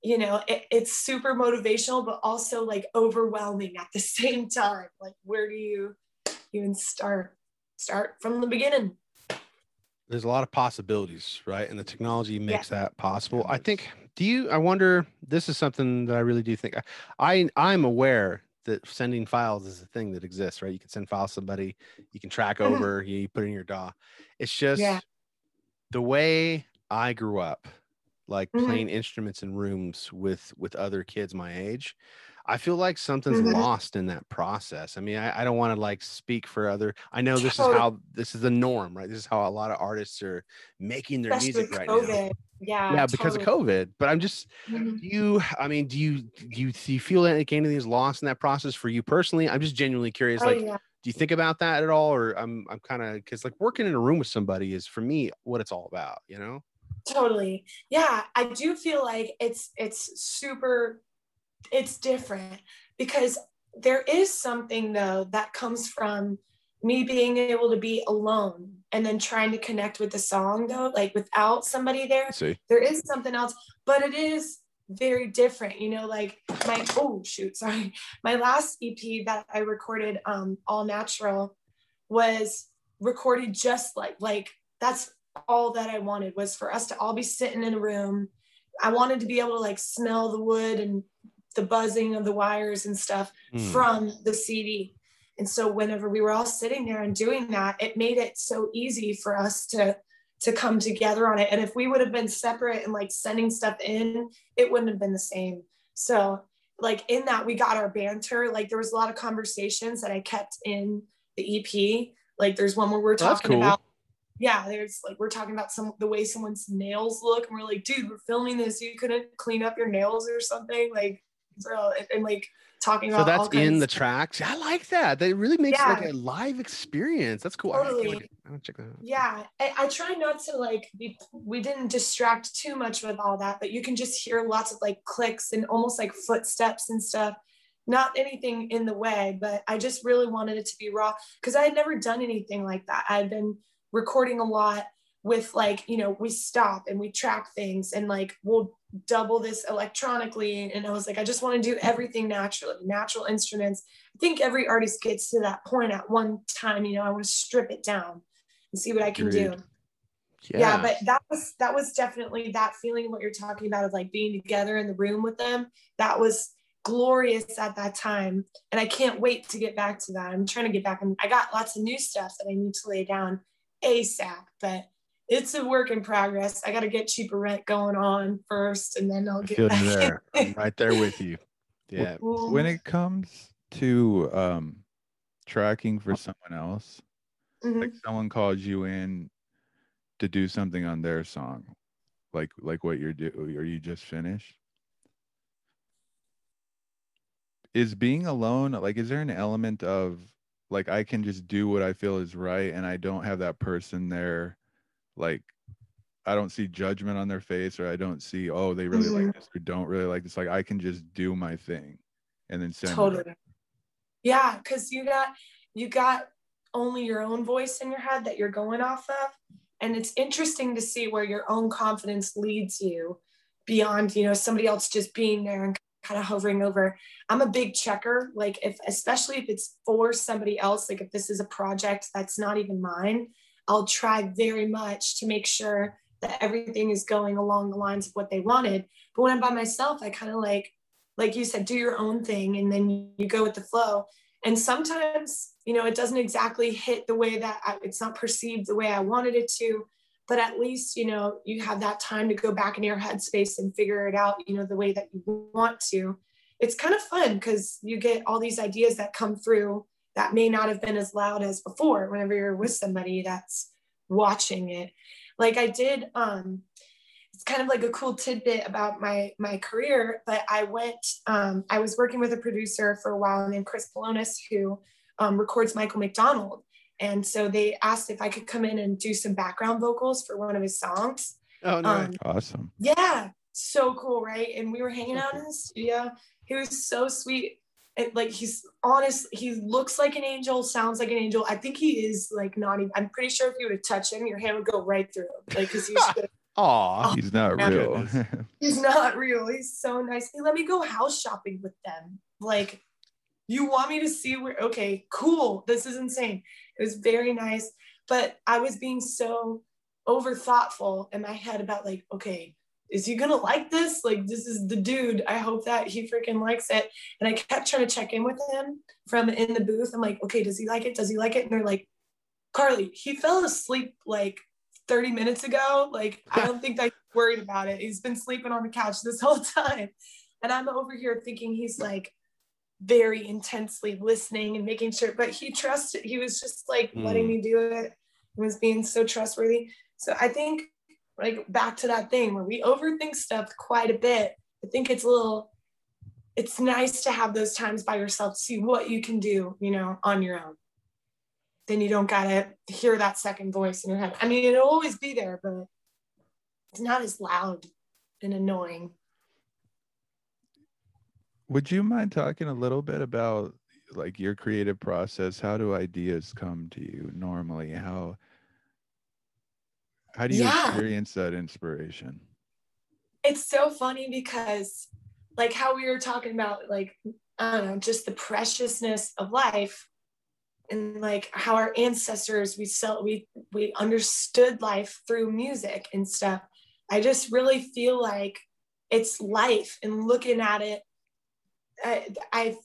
you know, it, it's super motivational, but also like overwhelming at the [laughs] same time. Like, where do you even start? Start from the beginning. There's a lot of possibilities, right? And the technology makes yeah. that possible. I think. Do you? I wonder. This is something that I really do think. I I'm aware that sending files is a thing that exists, right? You can send files to somebody, you can track mm-hmm. over, you, you put in your DAW. It's just yeah. the way I grew up like mm-hmm. playing instruments in rooms with with other kids my age i feel like something's mm-hmm. lost in that process. I mean i, I don't want to like speak for other i know this is how this is the norm right? This is how a lot of artists are making their Especially music right COVID. now yeah yeah because of covid but i'm just mm-hmm. you i mean do you do you, do you feel like anything is lost in that process for you personally? I'm just genuinely curious oh, like yeah. do you think about that at all? Or i'm i'm kind of because like working in a room with somebody is for me what it's all about you know? Totally. Yeah i do feel like it's it's super it's different because there is something though that comes from me being able to be alone and then trying to connect with the song though like without somebody there See. there is something else but it is very different you know like my oh shoot sorry [laughs] my last ep that i recorded um all natural was recorded just like like that's all that I wanted was for us to all be sitting in a room. I wanted to be able to like smell the wood and the buzzing of the wires and stuff mm. from the CD. And so whenever we were all sitting there and doing that, it made it so easy for us to to come together on it. And if we would have been separate and like sending stuff in, it wouldn't have been the same. So like in that we got our banter. Like there was a lot of conversations that I kept in the EP. Like there's one where we're talking cool. about yeah, there's like we're talking about some the way someone's nails look, and we're like, dude, we're filming this. You couldn't clean up your nails or something, like, so and, and like talking so about. So that's in the tracks. I like that. That really makes yeah. like a live experience. That's cool. Totally. I, check that out. Yeah, I, I try not to like be. We didn't distract too much with all that, but you can just hear lots of like clicks and almost like footsteps and stuff not anything in the way, but I just really wanted it to be raw because I had never done anything like that. I had been recording a lot with like you know we stop and we track things and like we'll double this electronically and i was like i just want to do everything naturally natural instruments i think every artist gets to that point at one time you know i want to strip it down and see what i can Agreed. do yeah. yeah. but that was that was definitely that feeling what you're talking about of like being together in the room with them that was glorious at that time and i can't wait to get back to that i'm trying to get back and i got lots of new stuff that i need to lay down ASAP, but it's a work in progress. I got to get cheaper rent going on first, and then I'll get I feel there. [laughs] I'm right there with you. [laughs] Yeah. When it comes to um, tracking for someone else, mm-hmm. like someone calls you in to do something on their song, like like what you're doing, or you just finished. Is being alone like? Is there an element of like I can just do what I feel is right and I don't have that person there like I don't see judgment on their face or I don't see oh they really mm-hmm. like this or don't really like this like I can just do my thing and then send totally it. yeah because you got you got only your own voice in your head that you're going off of and it's interesting to see where your own confidence leads you beyond you know somebody else just being there and kind of hovering over. I'm a big checker, like if especially if it's for somebody else, like if this is a project that's not even mine, I'll try very much to make sure that everything is going along the lines of what they wanted. But when I'm by myself, I kind of like, like you said, do your own thing and then you go with the flow. And sometimes, you know, it doesn't exactly hit the way that I, it's not perceived the way I wanted it to but at least you know you have that time to go back in your headspace and figure it out you know the way that you want to it's kind of fun because you get all these ideas that come through that may not have been as loud as before whenever you're with somebody that's watching it like i did um it's kind of like a cool tidbit about my my career but i went um, i was working with a producer for a while named chris Pelonis, who um, records michael mcdonald and so they asked if I could come in and do some background vocals for one of his songs. Oh, nice. Um, awesome. Yeah. So cool, right? And we were hanging out in the studio. He was so sweet. It, like he's honest, he looks like an angel, sounds like an angel. I think he is like not even. I'm pretty sure if you were to touch him, your hand would go right through him, like because he's [laughs] Aw. Oh, he's not real. [laughs] He's not real. He's so nice. He let me go house shopping with them. Like, you want me to see where? Okay, cool. This is insane. It was very nice, but I was being so over thoughtful in my head about like, okay, is he gonna like this? Like, this is the dude. I hope that he freaking likes it. And I kept trying to check in with him from in the booth. I'm like, okay, does he like it? Does he like it? And they're like, Carly, he fell asleep like 30 minutes ago. Like, I don't think that he's worried about it. He's been sleeping on the couch this whole [laughs] time. And I'm over here thinking he's like very intensely listening and making sure, but he trusted, he was just like letting Mm. me do it, He was being so trustworthy. So I think, like, back to that thing where we overthink stuff quite a bit. I think it's a little, it's nice to have those times by yourself to see what you can do, you know, on your own then you don't gotta hear that second voice in your head. I mean, it'll always be there, but it's not as loud and annoying. Would you mind talking a little bit about like your creative process? How do ideas come to you normally? How how do you Yeah. experience that inspiration? It's so funny because, like, how we were talking about, like, I don't know, just the preciousness of life and like how our ancestors we sell we we understood life through music and stuff i just really feel like it's life and looking at it uh, i i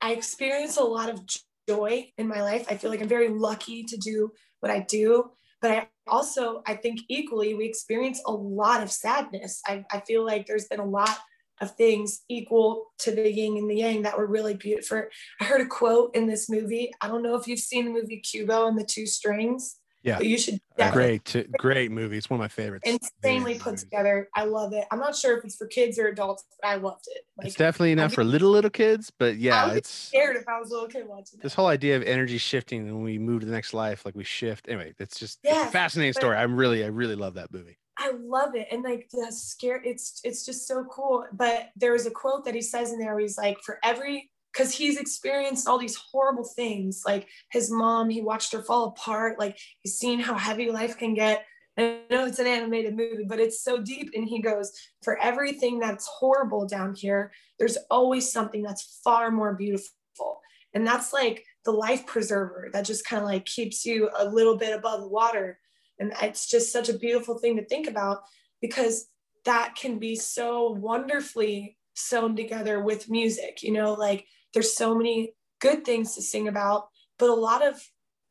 i experience a lot of joy in my life i feel like i'm very lucky to do what i do but i also i think equally we experience a lot of sadness i, I feel like there's been a lot of things equal to the yin and the yang that were really beautiful. I heard a quote in this movie. I don't know if you've seen the movie Kubo and the Two Strings. Yeah. But you should uh, definitely Great, t- great movie. It's one of my favorites. insanely Movies, put together. I love it. I'm not sure if it's for kids or adults, but I loved it. it's definitely enough I for little little kids, but yeah, would be it's scared if I was a little kid watching this it. whole idea of energy shifting and when we move to the next life, like we shift. Anyway, it's just it's a fascinating story. I'm really, I really love that movie. I love it. And like the scare, it's it's just so cool. But there was a quote that he says in there where he's like, for every because he's experienced all these horrible things. Like his mom, he watched her fall apart. Like he's seen how heavy life can get. I know it's an animated movie, but it's so deep. And he goes, for everything that's horrible down here, there's always something that's far more beautiful. And that's like the life preserver that just kind of like keeps you a little bit above the water. And it's just such a beautiful thing to think about because that can be so wonderfully sewn together with music. You know, like there's so many good things to sing about, but a lot of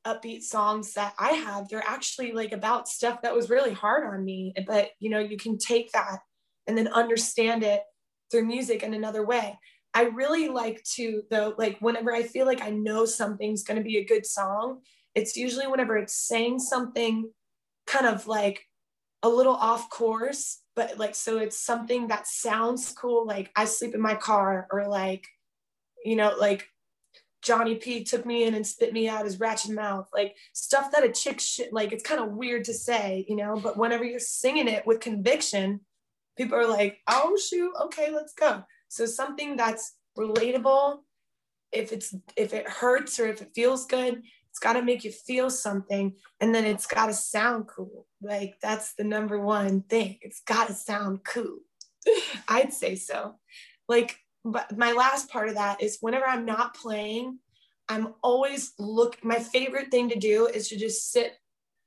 upbeat songs that I have, they're actually like about stuff that was really hard on me. But, you know, you can take that and then understand it through music in another way. I really like to, though, like whenever I feel like I know something's going to be a good song, it's usually whenever it's saying something kind of like a little off course, but like, so it's something that sounds cool, like I sleep in my car, or like, you know, like Johnny P took me in and spit me out his ratchet mouth, like stuff that a chick shit, like it's kind of weird to say, you know, but whenever you're singing it with conviction, people are like, oh shoot, okay, let's go. So something that's relatable, if it's if it hurts or if it feels good, it's got to make you feel something and then it's got to sound cool. Like that's the number one thing. It's got to sound cool. [laughs] I'd say so. Like but my last part of that is whenever I'm not playing, I'm always look my favorite thing to do is to just sit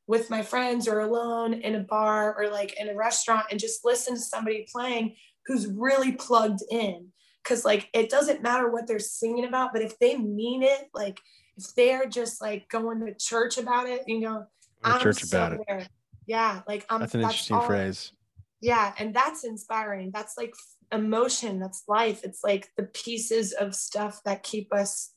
with my friends or alone in a bar or like in a restaurant and just listen to somebody playing who's really plugged in because like it doesn't matter what they're singing about but if they mean it like if they're just like going to church about it you know I'm church about it. there. yeah like I'm That's an interesting all- phrase. yeah and that's inspiring that's like emotion that's life. It's like the pieces of stuff that keep us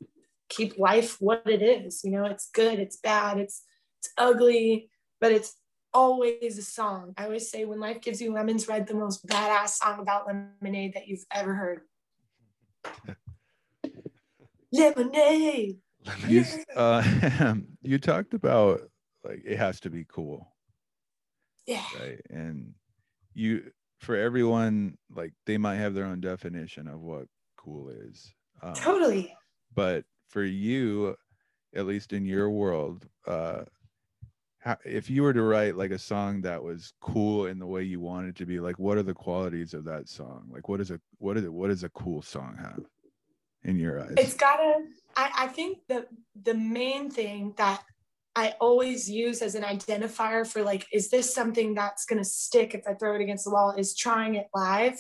keep life what it is you know? It's good it's bad it's it's ugly but it's always a song. I always say when life gives you lemons write the most badass song about lemonade that you've ever heard. [laughs] Lemonade! You, uh, [laughs] you talked about like it has to be cool, yeah. Right? And you, for everyone, like they might have their own definition of what cool is. Um, totally but for you, at least in your world, uh, how, if you were to write like a song that was cool in the way you wanted it to be, like what are the qualities of that song? Like what is a what is it what does a cool song have in your eyes? It's gotta I, I think the the main thing that I always use as an identifier for like, is this something that's gonna stick if I throw it against the wall is trying it live.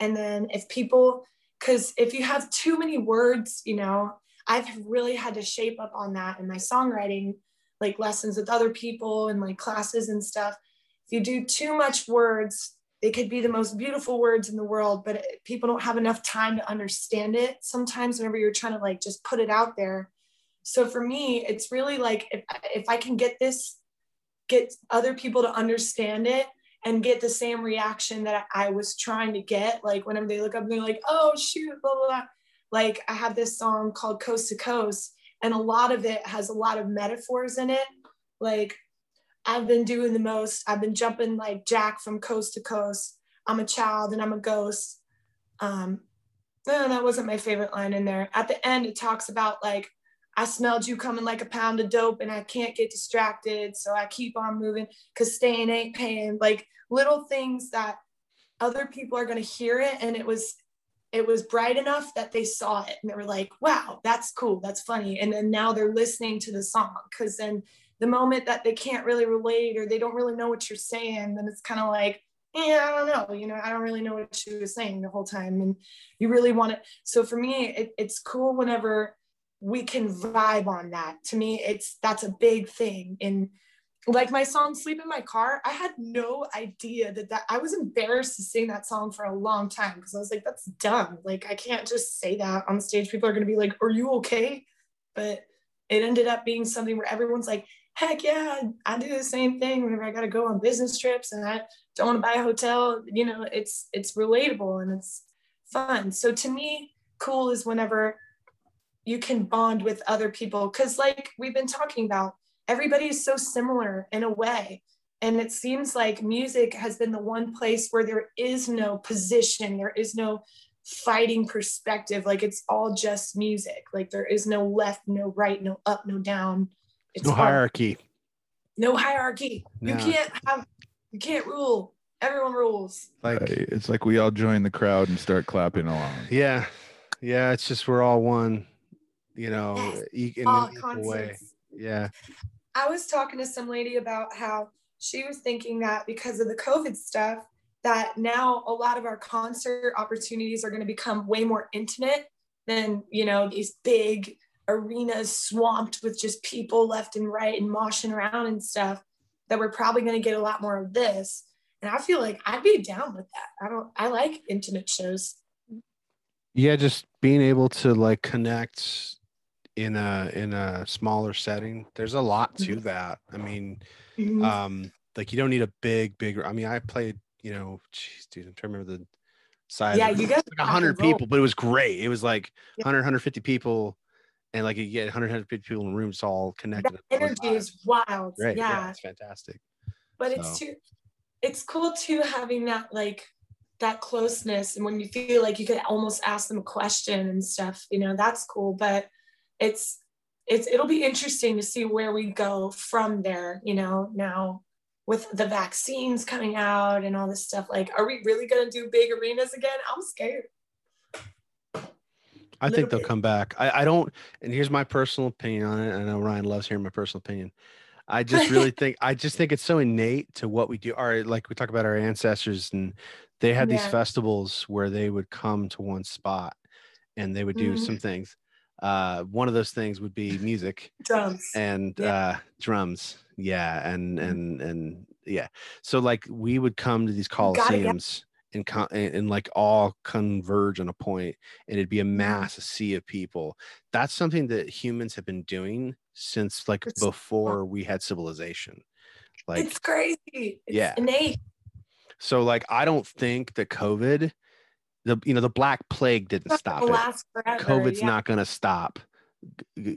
And then if people because if you have too many words, you know, I've really had to shape up on that in my songwriting like lessons with other people and like classes and stuff. If you do too much words, they could be the most beautiful words in the world, but people don't have enough time to understand it sometimes whenever you're trying to like just put it out there. So for me, it's really like if, if I can get this, get other people to understand it and get the same reaction that I was trying to get, like whenever they look up and they're like, oh shoot, blah, blah, blah. Like I have this song called Coast to Coast and a lot of it has a lot of metaphors in it. Like i've been doing the most. I've been jumping like jack from coast to coast. I'm a child and i'm a ghost. Um no that wasn't my favorite line in there. At the end it talks about like i smelled you coming like a pound of dope and i can't get distracted so i keep on moving because staying ain't paying like little things that other people are going to hear it and it was it was bright enough that they saw it and they were like, wow, that's cool, that's funny. And then now they're listening to the song because then the moment that they can't really relate or they don't really know what you're saying, then it's kind of like, yeah, I don't know, you know, I don't really know what she was saying the whole time. And you really want it. So for me, it, it's cool whenever we can vibe on that. To me, it's that's a big thing in like my song sleep in my car i had no idea that that i was embarrassed to sing that song for a long time because i was like that's dumb. Like i can't just say that on stage. People are going to be like are you okay? But it ended up being something where everyone's like heck yeah i do the same thing whenever i got to go on business trips and i don't want to buy a hotel. You know it's it's relatable and it's fun. So to me cool is whenever you can bond with other people because like we've been talking about everybody is so similar in a way. And it seems like music has been the one place where there is no position, there is no fighting perspective. Like it's all just music. Like there is no left, no right, no up, no down. It's no hierarchy. no hierarchy. No. You can't have, you can't rule. Everyone rules. Like it's like we all join the crowd and start clapping along. Yeah, yeah. It's just we're all one. You know, yes. in an way. Yeah. I was talking to some lady about how she was thinking that because of the COVID stuff, that now a lot of our concert opportunities are going to become way more intimate than, you know, these big arenas swamped with just people left and right and moshing around and stuff. That we're probably going to get a lot more of this. And I feel like I'd be down with that. I don't, I like intimate shows. Yeah, just being able to like connect in a in a smaller setting there's a lot to mm-hmm. that i mean mm-hmm. um like you don't need a big big i mean i played you know geez, dude i'm trying to remember the size yeah you got like 100 people but it was great it was like yeah. 100 150 people and like you get 100 150 people in the room it's all connected that energy is wild yeah. yeah it's fantastic but so. it's too it's cool too having that like that closeness and when you feel like you could almost ask them a question and stuff you know that's cool but it's it's it'll be interesting to see where we go from there you know now with the vaccines coming out and all this stuff like are we really going to do big arenas again i'm scared I think they'll bit. come back. I, I don't, and here's my personal opinion on it. I know Ryan loves hearing my personal opinion. I just [laughs] really think I just think it's so innate to what we do. Our like we talk about our ancestors, and they had yeah. these festivals where they would come to one spot and they would do mm-hmm. some things uh, one of those things would be music drums. and yeah. uh, drums. Yeah and mm-hmm. and and yeah. So like we would come to these coliseums and, con- and like all converge on a point and it'd be a mm-hmm. mass a sea of people. That's something that humans have been doing since like it's before we had civilization. Like it's crazy. It's yeah. innate. So like i don't think that covid the you know the black plague didn't stop it. Forever, COVID's yeah. not going to stop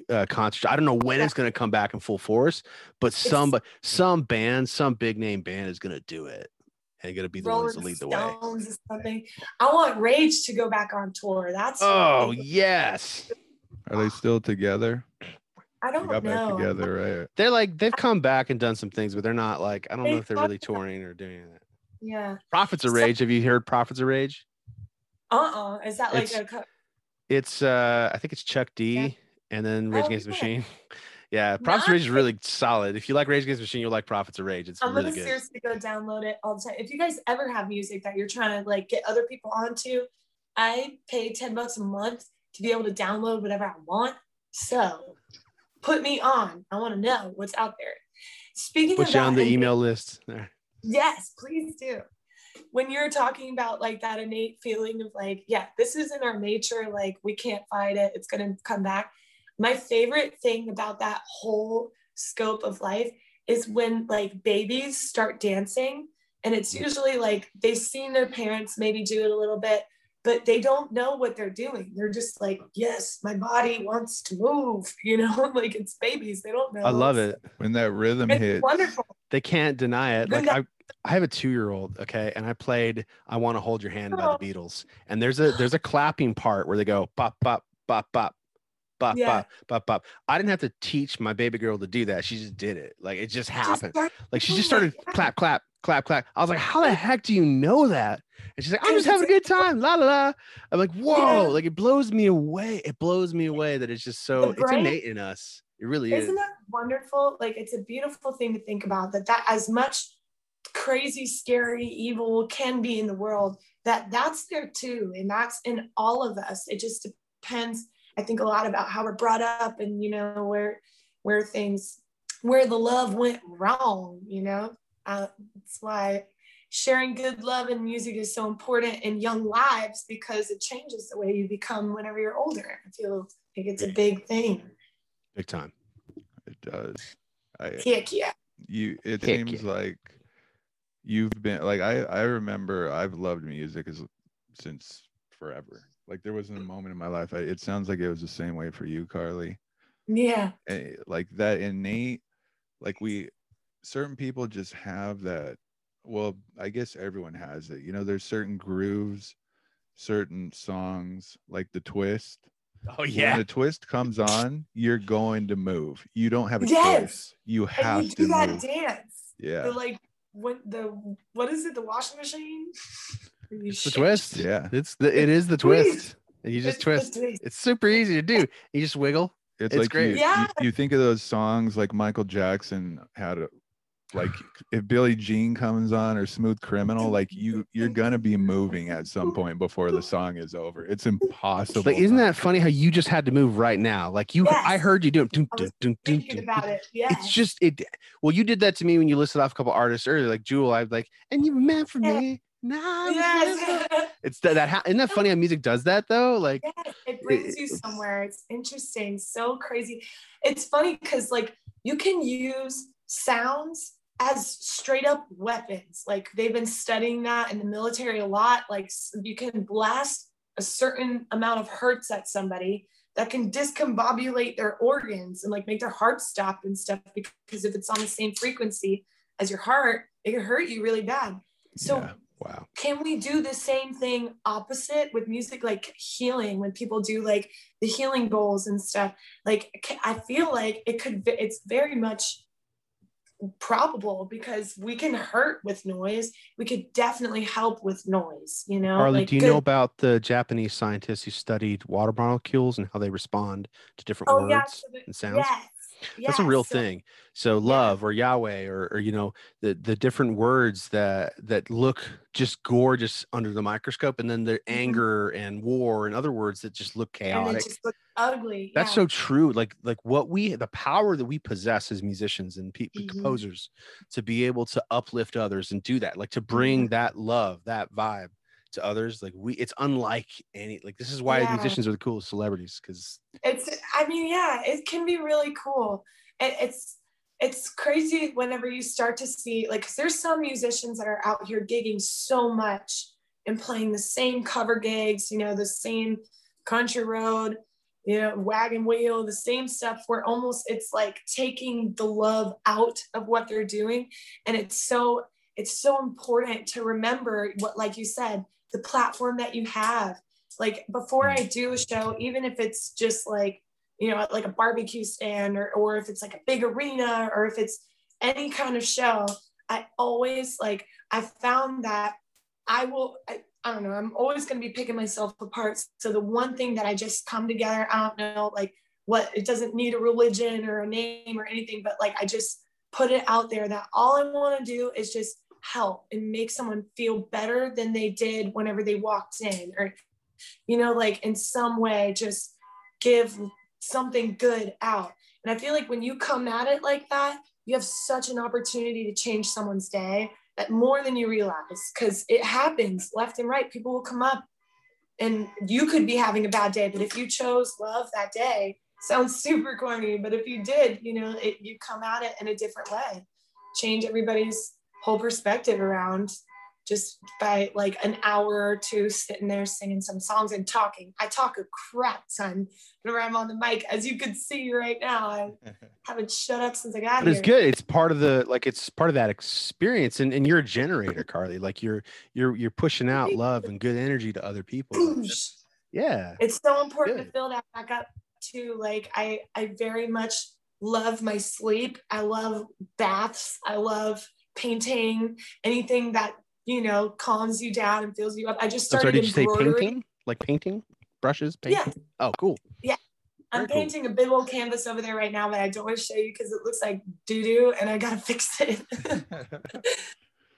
uh, concert. I don't know when it's going to come back in full force, but some but some band, some big name band is going to do it and going to be the Rolling ones to lead the way. something. I want Rage to go back on tour. That's oh yes. Are they still together? I They don't got back know. together, right? They're like they've come back and done some things, but they're not like I don't know if they're really touring or doing that. Yeah. Prophets of So- Rage. Have you heard Prophets of Rage? Uh-uh. Is that like It's- a co- It's uh I think it's Chuck D Yeah. and then Rage Oh, Against the. Machine. [laughs] Yeah, Prophets of Rage is really solid. If you like Rage Against the Machine, you'll like Prophets of Rage. It's I'm really gonna good. seriously go download it all the time. If you guys ever have music that you're trying to like get other people onto, I pay 10 bucks a month to be able to download whatever I want. So put me on. I want to know what's out there. Speaking Put of you on that, the and- email list. There. Yes, please do. When you're talking about like that innate feeling of like, yeah, this is in our nature, like we can't fight it, it's gonna come back. My favorite thing about that whole scope of life is when like babies start dancing, and it's mm. usually like they've seen their parents maybe do it a little bit, but they don't know what they're doing. They're just like, yes, my body wants to move, [laughs] you know, like it's babies, they don't know. I love it. When that rhythm It's hits, wonderful. They can't deny it. Good Like I, I have a two-year-old, okay, and I played "I Want to Hold Your Hand" by the oh. Beatles, and there's a there's a clapping part where they go pop pop pop pop pop Yeah. pop pop pop. I didn't have to teach my baby girl to do that; she just did it. Like it just happened. Like she just started. Yeah. clap clap clap clap. I was like, "How the heck do you know that?" And she's like, "I'm just having a good time." La la la. I'm like, "Whoa!" Yeah. Like it blows me away. It blows me away that it's just so it's innate in us. It really is. Isn't that wonderful? Like it's a beautiful thing to think about that that as much crazy, scary, evil can be in the world, that that's there too. And that's in all of us. It just depends, I think, a lot about how we're brought up and you know where where things where the love went wrong, you know? Uh, that's why sharing good love and music is so important in young lives because it changes the way you become whenever you're older. I feel like it's a big thing. Big time. it does. I, Heck yeah. you it Heck seems yeah. like you've been like I I remember I've loved music as since forever. Like there wasn't a moment in my life. I, it sounds like it was the same way for you, Carly. Yeah. Eh, like that innate, like we certain people just have that. Well, I guess everyone has it. You know, there's certain grooves, certain songs like the twist. Oh yeah. When the twist comes on, you're going to move. You don't have a Yes. choice. You have And you to do that move. dance. Yeah. The like what the what is it? The washing machine? It's the twist. Yeah. It's the it is the twist. And you just It's twist. twist. It's super easy to do. You just wiggle. It's, It's like great. You, Yeah. you, you think of those songs like Michael Jackson had a like if Billie Jean comes on or Smooth Criminal, like you you're gonna be moving at some point before the song is over. It's impossible. Like, isn't that funny how you just had to move right now? Like you, I heard you do it. Dun, I dun, was dun, dun, Thinking about it. Yeah. It's just it. Well, you did that to me when you listed off a couple artists earlier, like Jewel. I was like, and you were meant for me. Nah, I'm meant for-" Yes. it's that. that ha- isn't that funny how music does that though? Like, yes. It brings you somewhere. It's interesting. So crazy. It's funny because like you can use sounds as straight up weapons. Like they've been studying that in the military a lot. Like you can blast a certain amount of hertz at somebody that can discombobulate their organs and like make their heart stop and stuff because if it's on the same frequency as your heart, it can hurt you really bad. So Yeah. wow. can we do the same thing opposite with music like healing when people do like the healing bowls and stuff like i feel like it could it's very much probable because we can hurt with noise we could definitely help with noise you know Carly, like do you good- know about the Japanese scientists who studied water molecules and how they respond to different oh words yeah so the- and sounds? yes, That's a real so- thing. So love or Yahweh or, or you know the the different words that that look just gorgeous under the microscope, and then the Mhm. anger and war and other words that just look chaotic. just looks ugly That's yeah. so true. Like like what we the power that we possess as musicians and pe- Mhm. composers to be able to uplift others and do that, like to Mm-hmm. bring that love, that vibe to others. Like we, it's unlike any. Like this is why Yeah. musicians are the coolest celebrities because it's i mean yeah it can be really cool it, it's it's crazy whenever you start to see like 'cause there's some musicians that are out here gigging so much and playing the same cover gigs you know the same country road you know wagon wheel the same stuff where almost it's like taking the love out of what they're doing and it's so it's so important to remember what like you said the platform that you have like before mm. i do a show even if it's just like you know, like a barbecue stand or, or if it's like a big arena or if it's any kind of show, I always like, I found that I will, I, I don't know, I'm always going to be picking myself apart. So the one thing that I just come together, I don't know, like what, it doesn't need a religion or a name or anything, but like I just put it out there that all I want to do is just help and make someone feel better than they did whenever they walked in or, you know, like in some way, just give something good out. And I feel like when you come at it like that, you have such an opportunity to change someone's day that more than you realize because it happens left and right. People will come up and you could be having a bad day, but if you chose love that day, sounds super corny, but if you did, you know, it, you come at it in a different way, change everybody's whole perspective around just by like an hour or two sitting there singing some songs and talking. I talk a crap ton whenever I'm on the mic, as you can see right now. I [laughs] haven't shut up since I got but here. it's good it's part of the like it's part of that experience and, and you're a generator carly like you're you're you're pushing out love and good energy to other people yeah It's so important Good. to fill that back up too. Like I, I very much love my sleep. I love baths. I love painting. Anything that you know calms you down and fills you up. I just I'm started sorry did you say painting like painting brushes painting Yeah. oh cool Yeah. I'm Very cool. painting a big old canvas over there right now, but I don't want to show you because it looks like doo doo, and I gotta [laughs] fix it. [laughs]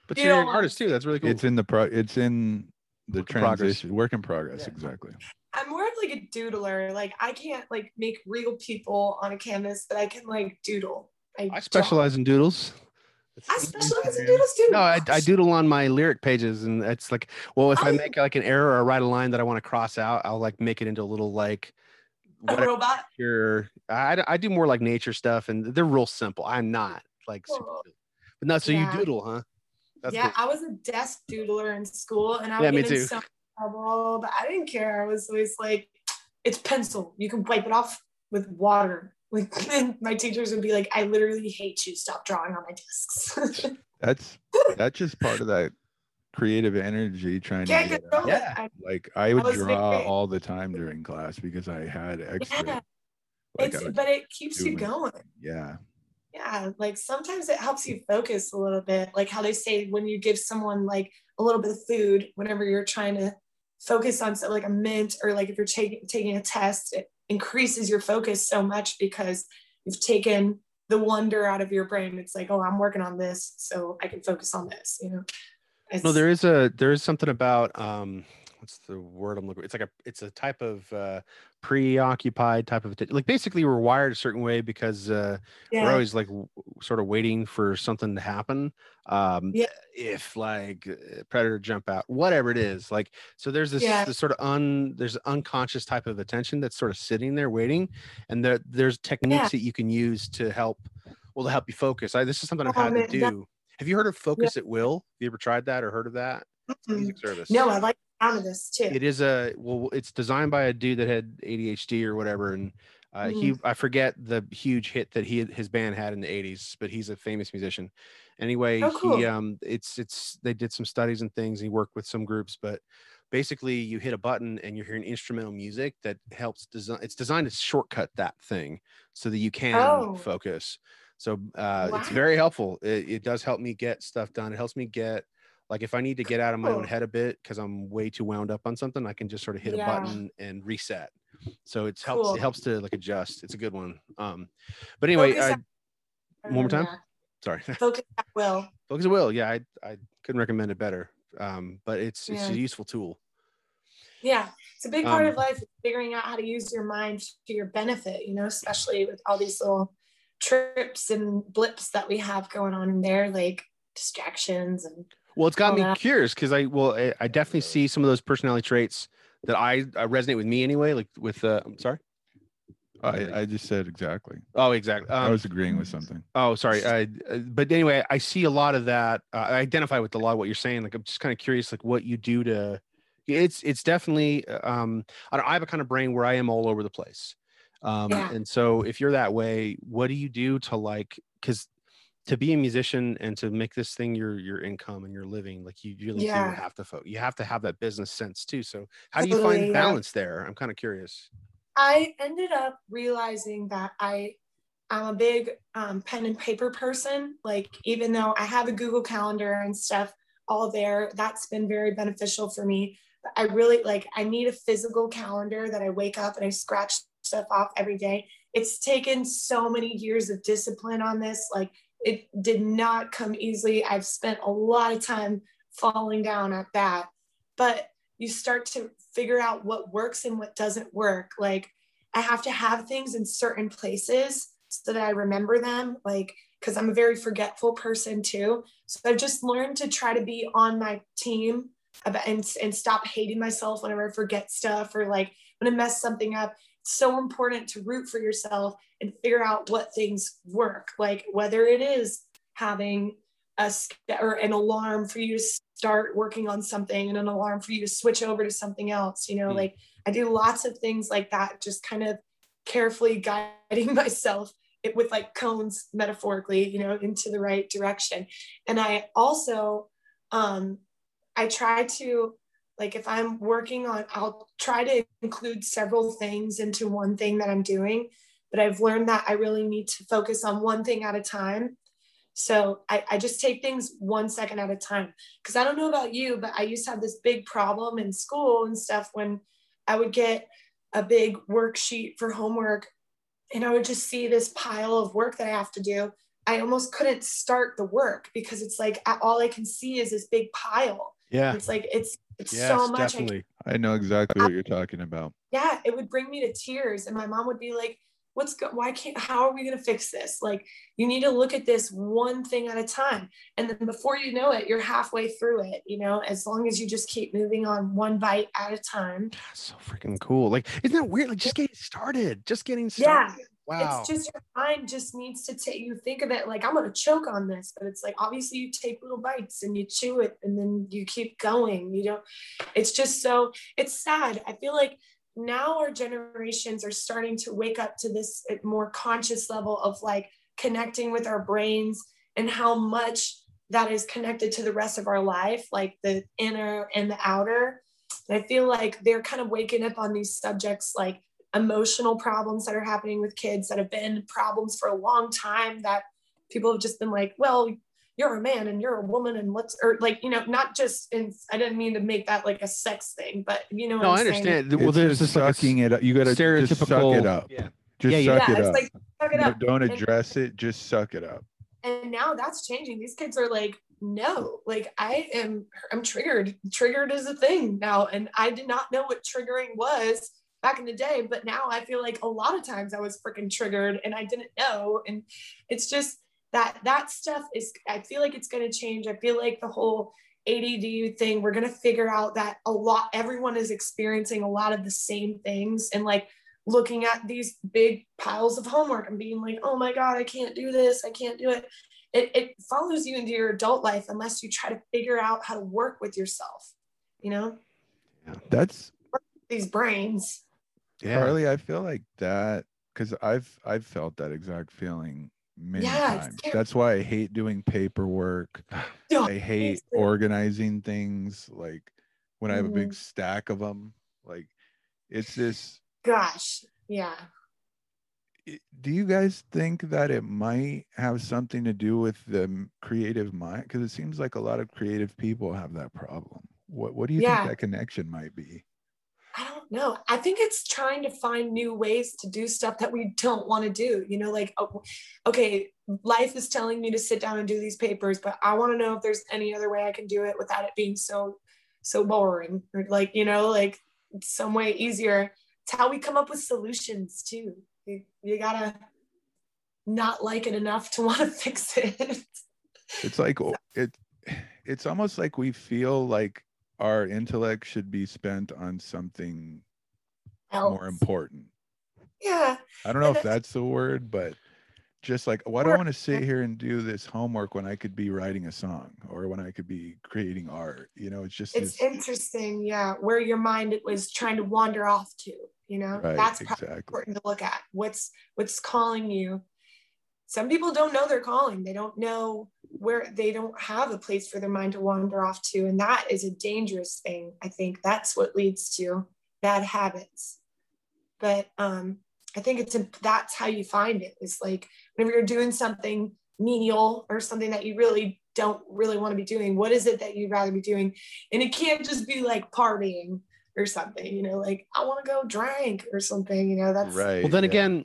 but You you're an artist too that's really cool It's in the pro. It's in the Work in progress. transition. Work in progress. Yeah. Exactly. I'm more of like a doodler. Like I can't like make real people on a canvas, but I can like doodle. i draw. specialize in doodles I specialize in doodles too. no I, I doodle on my lyric pages and it's like well if i Oh. make like an error or write a line that i want to cross out i'll like make it into a little like a robot. your I, I do more like nature stuff and they're real simple i'm not like super Cool. but no so Yeah. you doodle huh that's yeah, cool. I was a desk doodler in school, and I Yeah, would get in too. so much trouble, but I didn't care. I was always like, "It's pencil. You can wipe it off with water." Like [laughs] and my teachers would be like, "I literally hate you. Stop drawing on my desks." [laughs] That's that's just part of that creative energy trying Can't to get control out. Yeah. it. I- Like I would was draw very- all the time during class because I had extra. Yeah, like it's I but it keeps you doing it. going. yeah. yeah like sometimes it helps you focus a little bit like how they say when you give someone like a little bit of food whenever you're trying to focus on something like a mint or like if you're taking taking a test it increases your focus so much because you've taken the wonder out of your brain. It's like oh i'm working on this so i can focus on this you know? No there is a there is something about um what's the word i'm looking it's like a it's a type of uh preoccupied type of like basically we're wired a certain way because uh we're always like w- sort of waiting for something to happen um Yeah. if like uh, predator jump out whatever it is like so there's this, Yeah. this sort of un there's unconscious type of attention that's sort of sitting there waiting and there there's techniques that you can use to help well to help you focus i this is something i've Oh, had to do that- have you heard of focus at will? Have you ever tried that or heard of that? It's a Mm. music service. No i like the sound of this too it is a well it's designed by a dude that had adhd or whatever and uh, he Mm. i forget the huge hit that he his band had in the 80s but he's a famous musician anyway Oh, cool. he um it's it's they did some studies and things he worked with some groups but basically you hit a button and you're hearing instrumental music that helps design it's designed to shortcut that thing so that you can Oh. focus so uh it's very helpful it, it does help me get stuff done it helps me get like if I need to get out of my own head a bit because I'm way too wound up on something, I can just sort of hit Yeah. a button and reset. So it's helps Cool. it helps to like adjust. It's a good one. Um, but anyway, I, one more time? Sorry, [laughs] focus at will focus at will. Yeah, I I couldn't recommend it better. Um, but it's it's Yeah. a useful tool. Yeah, it's a big part Um, of life, figuring out how to use your mind to your benefit, you know, especially with all these little trips and blips that we have going on in there, like distractions and Well, it's got me that. curious because I well I, I definitely see some of those personality traits that I, I resonate with me anyway. Like with uh, I'm sorry. I, I just said exactly. Oh, exactly. I Um, was agreeing with something. Oh, sorry. I, uh, but anyway, I see a lot of that. Uh, I identify with a lot of what you're saying. Like, I'm just kind of curious, like what you do to. It's it's definitely. Um, I, don't, I have a kind of brain where I am all over the place, um, Yeah. and so if you're that way, what do you do to like? Because to be a musician and to make this thing your your income and your living, like you really Yeah. do have to fo- you have to have that business sense too. So how do you Totally, find yeah. balance there? I'm kind of curious. I ended up realizing that I I'm a big um, pen and paper person. Like even though I have a Google Calendar and stuff all there, that's been very beneficial for me. But I really like I need a physical calendar that I wake up and I scratch stuff off every day. It's taken so many years of discipline on this. Like it did not come easily. I've spent a lot of time falling down at that. But you start to figure out what works and what doesn't work. Like I have to have things in certain places so that I remember them, like, because I'm a very forgetful person too. So I've just learned to try to be on my team and, and stop hating myself whenever I forget stuff or like when I mess something up. So important to root for yourself and figure out what things work, like whether it is having a or an alarm for you to start working on something and an alarm for you to switch over to something else you know mm. like i do lots of things like that just kind of carefully [laughs] guiding myself with like cones metaphorically you know into the right direction and i also um i try to like if i'm working on i'll try to include several things into one thing that i'm doing but i've learned that i really need to focus on one thing at a time so I, I just take things one second at a time. Because I don't know about you, but I used to have this big problem in school and stuff when I would get a big worksheet for homework and I would just see this pile of work that I have to do. I almost couldn't start the work because it's like all I can see is this big pile. Yeah. It's like it's it's yes, so much. Definitely. I, I know exactly what you're talking about. Yeah, it would bring me to tears. And my mom would be like, what's go- why can't how are we going to fix this like you need to look at this one thing at a time and then before you know it you're halfway through it you know as long as you just keep moving on one bite at a time so freaking cool like isn't that weird like just getting started just getting started yeah Wow. It's just your mind just needs to take you think of it like I'm gonna choke on this, but it's like obviously you take little bites and you chew it and then you keep going. You don't it's just so it's sad. I feel like now our generations are starting to wake up to this eh, more conscious level of like connecting with our brains and how much that is connected to the rest of our life, like the inner and the outer. And I feel like they're kind of waking up on these subjects like emotional problems that are happening with kids that have been problems for a long time that people have just been like, well, you're a man and you're a woman and let's or like you know not just in I didn't mean to make that like a sex thing, but you know. No, i understand. Saying? Well, there's just sucking like it up. You got to stereotypical. Just suck it up. Yeah. Just yeah, suck yeah. it up. Like, suck it up. don't address and, it. Just suck it up. And now that's changing. These kids are like, no, like I am. I'm triggered. Triggered is a thing now, and I did not know what triggering was back in the day but now i feel like a lot of times i was freaking triggered and i didn't know and it's just that that stuff is i feel like it's going to change. I feel like the whole ADD thing we're going to figure out that a lot everyone is experiencing a lot of the same things and like looking at these big piles of homework and being like oh my god i can't do this i can't do it. It, it follows you into your adult life unless you try to figure out how to work with yourself you know? Yeah, that's these brains yeah. Carly, I feel like that because I've I've felt that exact feeling many yeah, times. That's why I hate doing paperwork. [sighs] I hate organizing things. Like when I have mm-hmm. a big mm-hmm. stack of them, like it's this. Gosh, yeah. Do you guys think that it might have something to do with the creative mind? Because it seems like a lot of creative people have that problem. What What do you yeah. think that connection might be? I don't know. I think it's trying to find new ways to do stuff that we don't want to do. You know, like, oh, okay, life is telling me to sit down and do these papers, but I want to know if there's any other way I can do it without it being so, so boring or like, you know, like some way easier. It's how we come up with solutions too. You, you gotta not like it enough to [laughs] want to fix it. it's like, oh, it, it's almost like we feel like our intellect should be spent on something Else. more important. Yeah. I don't know if that's the word, but just like why do I want to sit here and do this homework when I could be writing a song or when I could be creating art? You know, it's just it's this... interesting, yeah, where your mind was trying to wander off to. You know, right, that's exactly. important to look at. What's what's calling you some people don't know their calling they don't know where they don't have a place for their mind to wander off to and that is a dangerous thing i think that's what leads to bad habits but um, I think it's a, that's how you find it. It's like whenever you're doing something menial or something that you really don't really want to be doing, what is it that you'd rather be doing? And it can't just be like partying or something, you know, like I want to go drink or something, you know, that's right. Well, then yeah. again,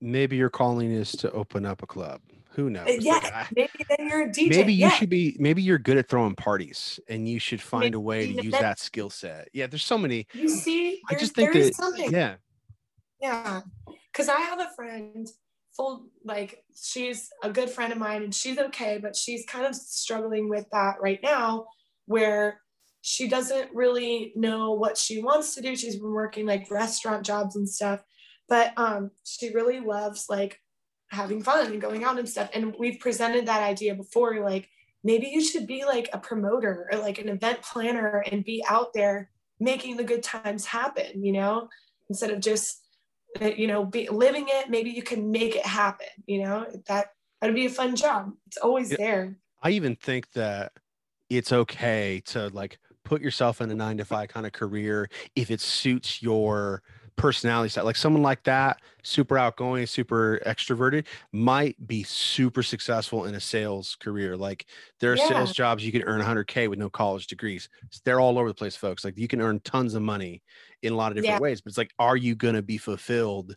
maybe your calling is to open up a club. Who knows? Uh, Like, yeah, I- maybe then you're a DJ. maybe you yeah. should be maybe you're good at throwing parties and you should find a way to use that- that skill set yeah there's so many You see, i just think that something. yeah Yeah. Cause I have a friend full like she's a good friend of mine and she's okay, but she's kind of struggling with that right now where she doesn't really know what she wants to do. She's been working like restaurant jobs and stuff, but um she really loves like having fun and going out and stuff. And we've presented that idea before, like maybe you should be like a promoter or like an event planner and be out there making the good times happen, you know, instead of just uh, you know be living it maybe you can make it happen you know that that'd be a fun job it's always Yeah. there i even think that it's okay to like put yourself in a nine to five kind of career if it suits your personality style like someone like that super outgoing super extroverted might be super successful in a sales career like there are Yeah. sales jobs you can earn 100k with no college degrees they're all over the place folks like you can earn tons of money in a lot of different Yeah. ways but it's like are you going to be fulfilled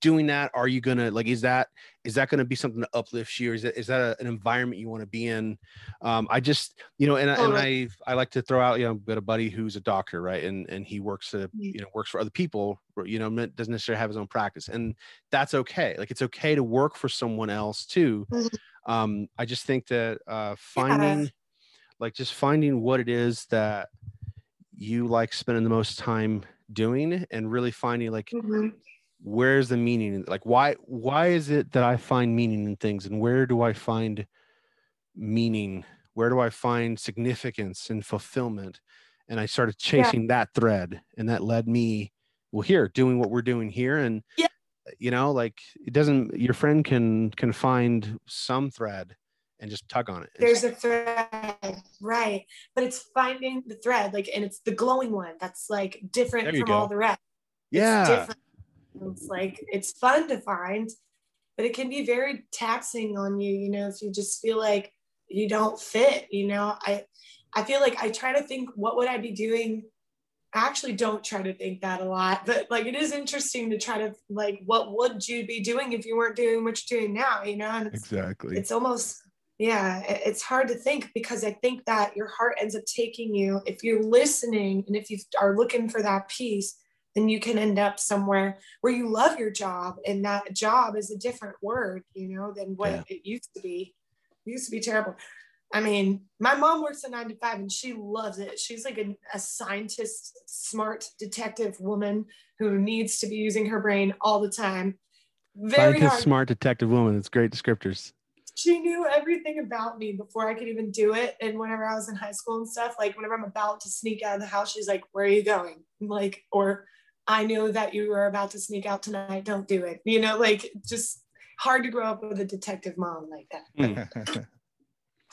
doing that are you going to like is that is that going to be something that uplifts you or is that is that a, an environment you want to be in um i just you know and, I- and i i like to throw out you know I've got a buddy who's a doctor right and and he works at Mm. you know works for other people you know doesn't necessarily have his own practice and that's okay like it's okay to work for someone else too Mhm. um i just think that uh finding like just finding what it is that you like spending the most time doing and really finding like Mhm. Where's the meaning like why why is it that i find meaning in things and where do i find meaning? Where do i find significance and fulfillment? And i started Yeah. chasing that thread and that led me well here doing what we're doing here. And Yeah. you know like it doesn't your friend can can find some thread and just tug on it. There's a thread right. But it's finding the thread like and it's the glowing one that's like different from all the rest. It's yeah. different. It's like it's fun to find but it can be very taxing on you you know if you just feel like you don't fit you know? I i feel like i try to think what would i be doing? I actually don't try to think that a lot but like it is interesting to try to like what would you be doing if you weren't doing what you're doing now you know? It's, exactly. it's almost yeah it's hard to think because i think that your heart ends up taking you if you're listening and if you are looking for that peace then you can end up somewhere where you love your job and that job is a different word you know than what Yeah. it used to be it used to be terrible i mean my mom works a nine to five and she loves it she's like a, a scientist smart detective woman who needs to be using her brain all the time very Scientist, hard smart detective woman it's great descriptors she knew everything about me before I could even do it. And whenever I was in high school and stuff, like whenever I'm about to sneak out of the house, she's like, Where are you going? I'm like, or I know that you were about to sneak out tonight. Don't do it. You know, like just hard to grow up with a detective mom like that. Hmm.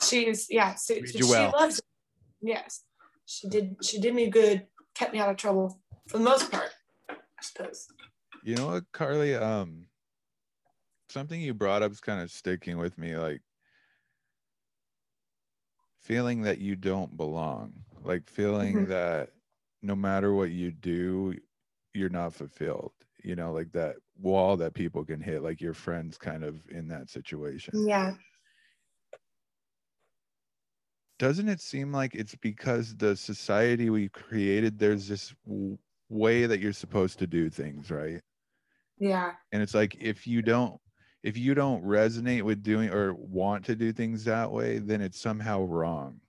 [laughs] She's yeah, so, so she well. loves it. Yes. She did she did me good, kept me out of trouble for the most part, I suppose. You know what, Carly? Um, something you brought up is kind of sticking with me, like feeling that you don't belong, like feeling Mhm. that no matter what you do, you're not fulfilled. You know, like that wall that people can hit, like your friends kind of in that situation. Yeah. Doesn't it seem like it's because the society we created, there's this w- way that you're supposed to do things, right? Yeah. and it's like if you don't if you don't resonate with doing or want to do things that way then it's somehow wrong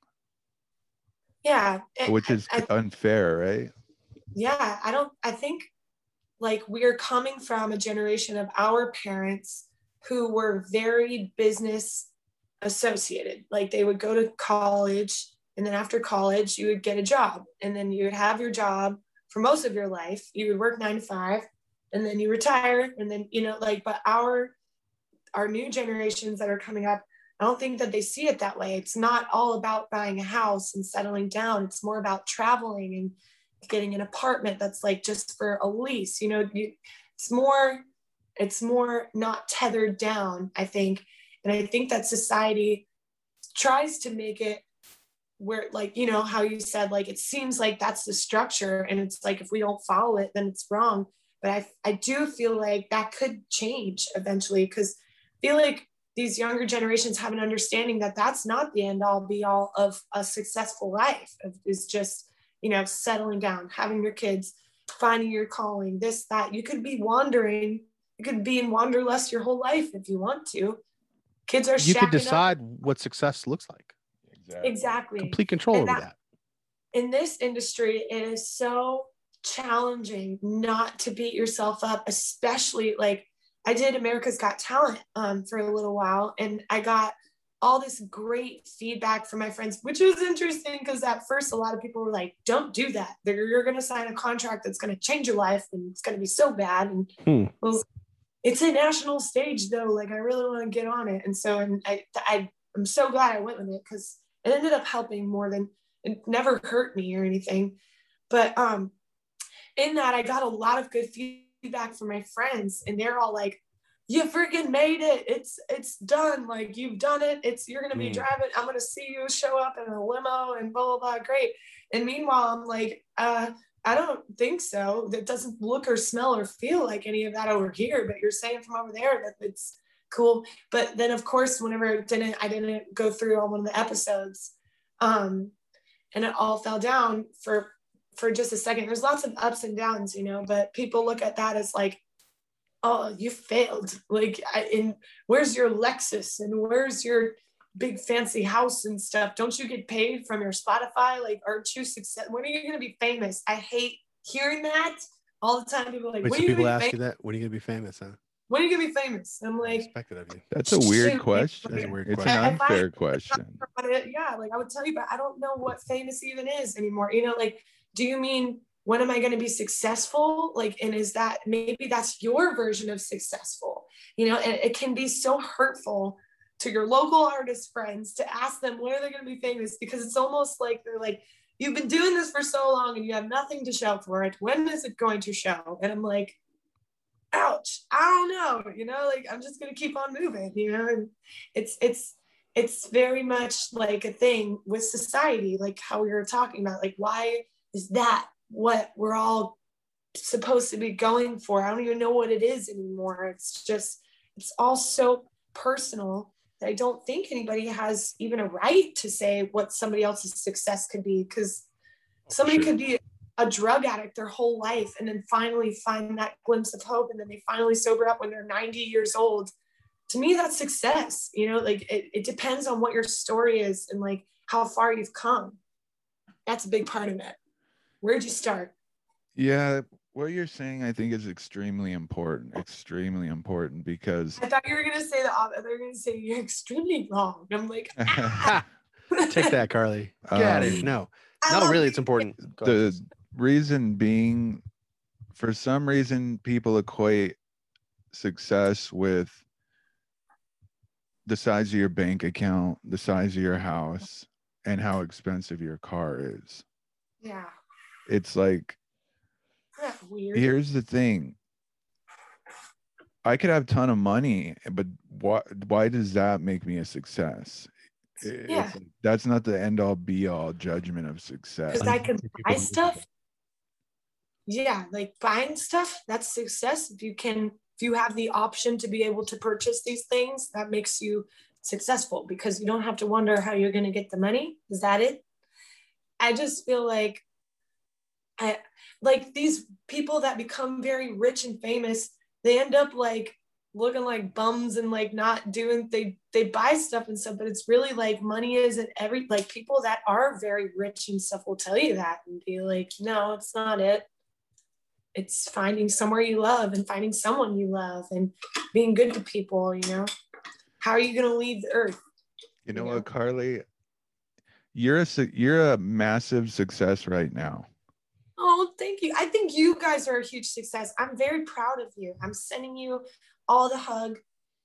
Yeah. And which is I- unfair right yeah i don't i think like we're coming from a generation of our parents who were very business associated. Like they would go to college and then after college you would get a job and then you would have your job for most of your life. You would work nine to five and then you retire and then you know like but our our new generations that are coming up i don't think that they see it that way. It's not all about buying a house and settling down. It's more about traveling and getting an apartment that's like just for a lease. You know, you, it's more it's more not tethered down, I think. And I think that society tries to make it where like you know how you said like it seems like that's the structure and it's like if we don't follow it then it's wrong but i i do feel like that could change eventually because i feel like these younger generations have an understanding that that's not the end all be all of a successful life is just you know settling down having your kids finding your calling this that you could be wandering you could be in wanderlust your whole life if you want to kids are You could decide up. what success looks like. exactly Complete control And over that- that. in this industry, it is so challenging not to beat yourself up, especially like I did America's Got Talent um, for a little while, and I got all this great feedback from my friends, which was interesting because at first a lot of people were like, "Don't do that. You're going to sign a contract that's going to change your life, and it's going to be so bad." And Hmm. Was- it's a national stage, though. Like I really want to get on it, and so and I, I I'm so glad I went with it because it ended up helping more than it never hurt me or anything. But um, in that, I got a lot of good feedback from my friends, and they're all like, "You freaking made it! It's it's done! Like you've done it! It's you're gonna be Mm. driving. I'm gonna see you show up in a limo and blah blah blah. Great!" And meanwhile, I'm like, uh, I don't think so. That doesn't look or smell or feel like any of that over here. But you're saying from over there that it's cool. But then, of course, whenever it didn't, I didn't go through on one of the episodes. Um, and it all fell down for for just a second there's lots of ups and downs you know but people look at that as like oh you failed like I, in where's your lexus and where's your big fancy house and stuff don't you get paid from your spotify like aren't you success when are you going to be famous i hate hearing that all the time people are like Wait, when so are you people gonna ask be you famous? that? When are you gonna be famous? Huh? when are you going to be famous i'm like expect it of you. That's a weird question. That's a weird it's question. an If I- unfair question. It- [laughs] yeah, like I would tell you, but I don't know what famous even is anymore. You know, like, do you mean when am I going to be successful? Like, and is that maybe that's your version of successful? You know, and it can be so hurtful to your local artist friends to ask them when are they going to be famous because it's almost like they're like, you've been doing this for so long and you have nothing to show for it. When is it going to show? And I'm like, ouch, I don't know. You know, like I'm just going to keep on moving. You know, and it's it's it's very much like a thing with society, like how we were talking about. Like, why is that what we're all supposed to be going for? I don't even know what it is anymore. It's just, it's all so personal that I don't think anybody has even a right to say what somebody else's success could be because oh, somebody sure. could be a drug addict their whole life and then finally find that glimpse of hope and then they finally sober up when they're 90 years old to me that's success you know like it, it depends on what your story is and like how far you've come that's a big part of it where'd you start Yeah, what you're saying, I think, is extremely important. Extremely important because i thought you were going to say the opposite they were going to say you're extremely wrong i'm like Ha! [laughs] Take that, Carly. Get out of here. Um, No, no, really, it's important. The reason being, for some reason, people equate success with the size of your bank account, the size of your house, and how expensive your car is. yeah It's like weird. here's the thing. I could have a ton of money but why why does that make me a success? It's Yeah. like, that's not the end all be all judgment of success. Because i can buy stuff. Yeah like buying stuff that's success. If you can if you have the option to be able to purchase these things that makes you successful because you don't have to wonder how you're going to get the money. Is that it? I just feel like i like these people that become very rich and famous they end up like looking like bums and like not doing they they buy stuff and stuff but it's really like money isn't every like people that are very rich and stuff will tell you that and be like no it's not it. It's finding somewhere you love and finding someone you love and being good to people you know? How are you going to leave the earth? You know Yeah. what carly? You're a you're a massive success right now thank you. I think you guys are a huge success. I'm very proud of you. I'm sending you all the hug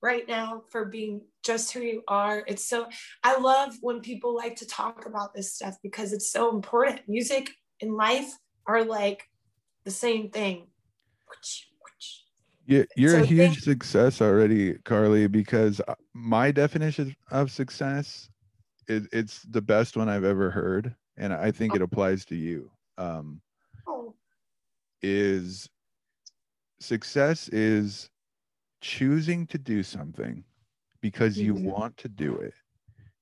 right now for being just who you are. It's so, I love when people like to talk about this stuff because it's so important. Music and life are like the same thing. You- You're a huge success already, Carly, because uh, my definition of success, it, it's the best one I've ever heard. And I think it applies to you. Um, Oh, is success is choosing to do something because you Mhm. want to do it